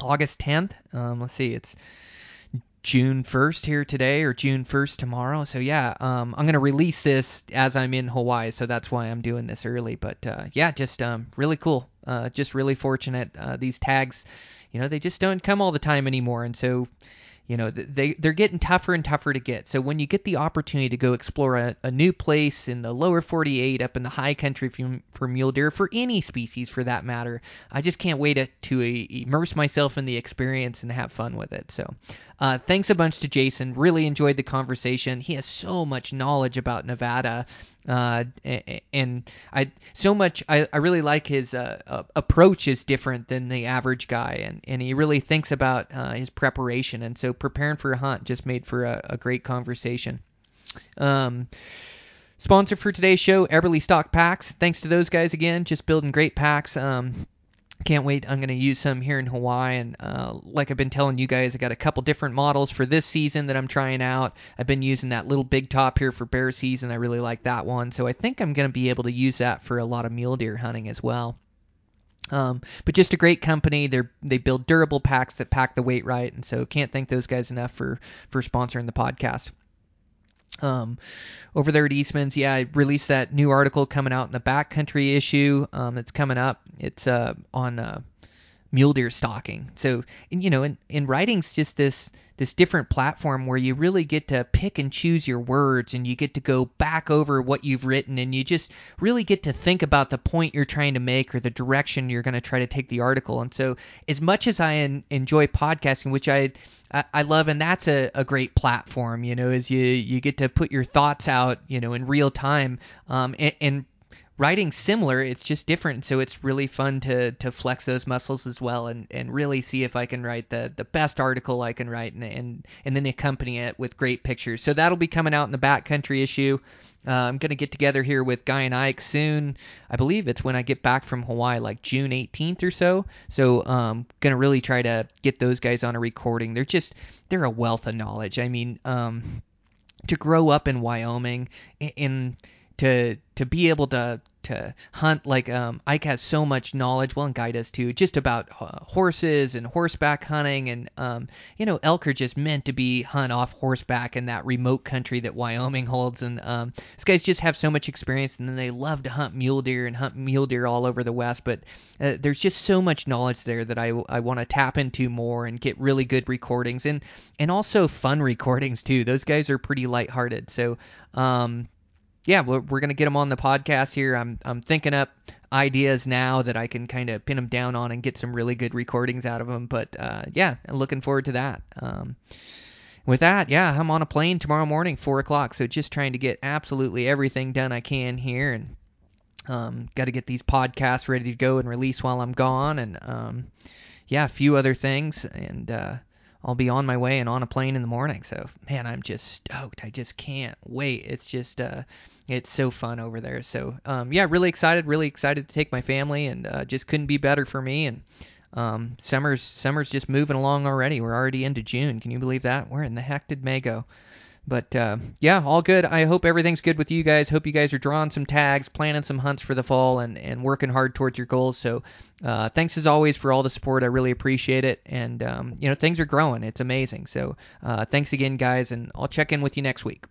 August 10th. Um, let's see, it's June 1st here today or June 1st tomorrow. So yeah, um, I'm gonna release this as I'm in Hawaii, so that's why I'm doing this early. But uh, yeah, just um, really cool. Uh, just really fortunate. Uh, these tags, you know, they just don't come all the time anymore, and so you know they they're getting tougher and tougher to get. So when you get the opportunity to go explore a, a new place in the lower 48, up in the high country for, for mule deer, for any species for that matter, I just can't wait to, to immerse myself in the experience and have fun with it. So. Uh, thanks a bunch to Jason. Really enjoyed the conversation. He has so much knowledge about Nevada, uh, and I so much. I, I really like his uh, approach is different than the average guy, and, and he really thinks about uh, his preparation. And so preparing for a hunt just made for a, a great conversation. Um, Sponsor for today's show, Eberlestock Packs. Thanks to those guys again, just building great packs. Um, can't wait. I'm going to use some here in Hawaii. And uh, like I've been telling you guys, I got a couple different models for this season that I'm trying out. I've been using that little big top here for bear season. I really like that one. So I think I'm going to be able to use that for a lot of mule deer hunting as well. Um, but just a great company. They they build durable packs that pack the weight right, and so can't thank those guys enough for for sponsoring the podcast. Um, over there at Eastman's, yeah, I released that new article coming out in the backcountry issue. Um, it's coming up. It's uh, on uh, mule deer stalking. So, and, you know, in, in writing's just this this different platform where you really get to pick and choose your words and you get to go back over what you've written and you just really get to think about the point you're trying to make or the direction you're going to try to take the article. And so, as much as I en- enjoy podcasting, which I I, love, and that's a, a great platform, you know, as you you get to put your thoughts out, you know, in real time, um, and, and writing similar it's just different so it's really fun to to flex those muscles as well and and really see if i can write the the best article i can write and and, and then accompany it with great pictures. So that'll be coming out in the backcountry issue. Uh, i'm going to get together here with guy and ike soon. I believe it's when i get back from hawaii like june 18th or so. So um going to really try to get those guys on a recording. They're just they're a wealth of knowledge. I mean um to grow up in wyoming in, in to to be able to to hunt like um, Ike has so much knowledge, well, and Guy does too, just about uh, horses and horseback hunting, and um, you know, elk are just meant to be hunt off horseback in that remote country that Wyoming holds, and um, these guys just have so much experience, and then they love to hunt mule deer and hunt mule deer all over the West, but uh, there's just so much knowledge there that I I want to tap into more and get really good recordings and and also fun recordings too. Those guys are pretty lighthearted, so um, yeah, we're, we're going to get them on the podcast here. I'm I'm thinking up ideas now that I can kind of pin them down on and get some really good recordings out of them. But uh, yeah, looking forward to that. Um, with that, yeah, I'm on a plane tomorrow morning, four o'clock. So just trying to get absolutely everything done I can here, and um, got to get these podcasts ready to go and release while I'm gone, and um, yeah, a few other things, and uh, I'll be on my way and on a plane in the morning. So, man, I'm just stoked. I just can't wait. It's just, uh, it's so fun over there. So, um, yeah, really excited, really excited to take my family, and uh, just couldn't be better for me. And um, summer's summer's just moving along already. We're already into June. Can you believe that? Where in the heck did May go? But uh, yeah, all good. I hope everything's good with you guys. Hope you guys are drawing some tags, planning some hunts for the fall, and, and working hard towards your goals. So uh, thanks as always for all the support. I really appreciate it. And um, you know things are growing. It's amazing. So uh, thanks again, guys, and I'll check in with you next week.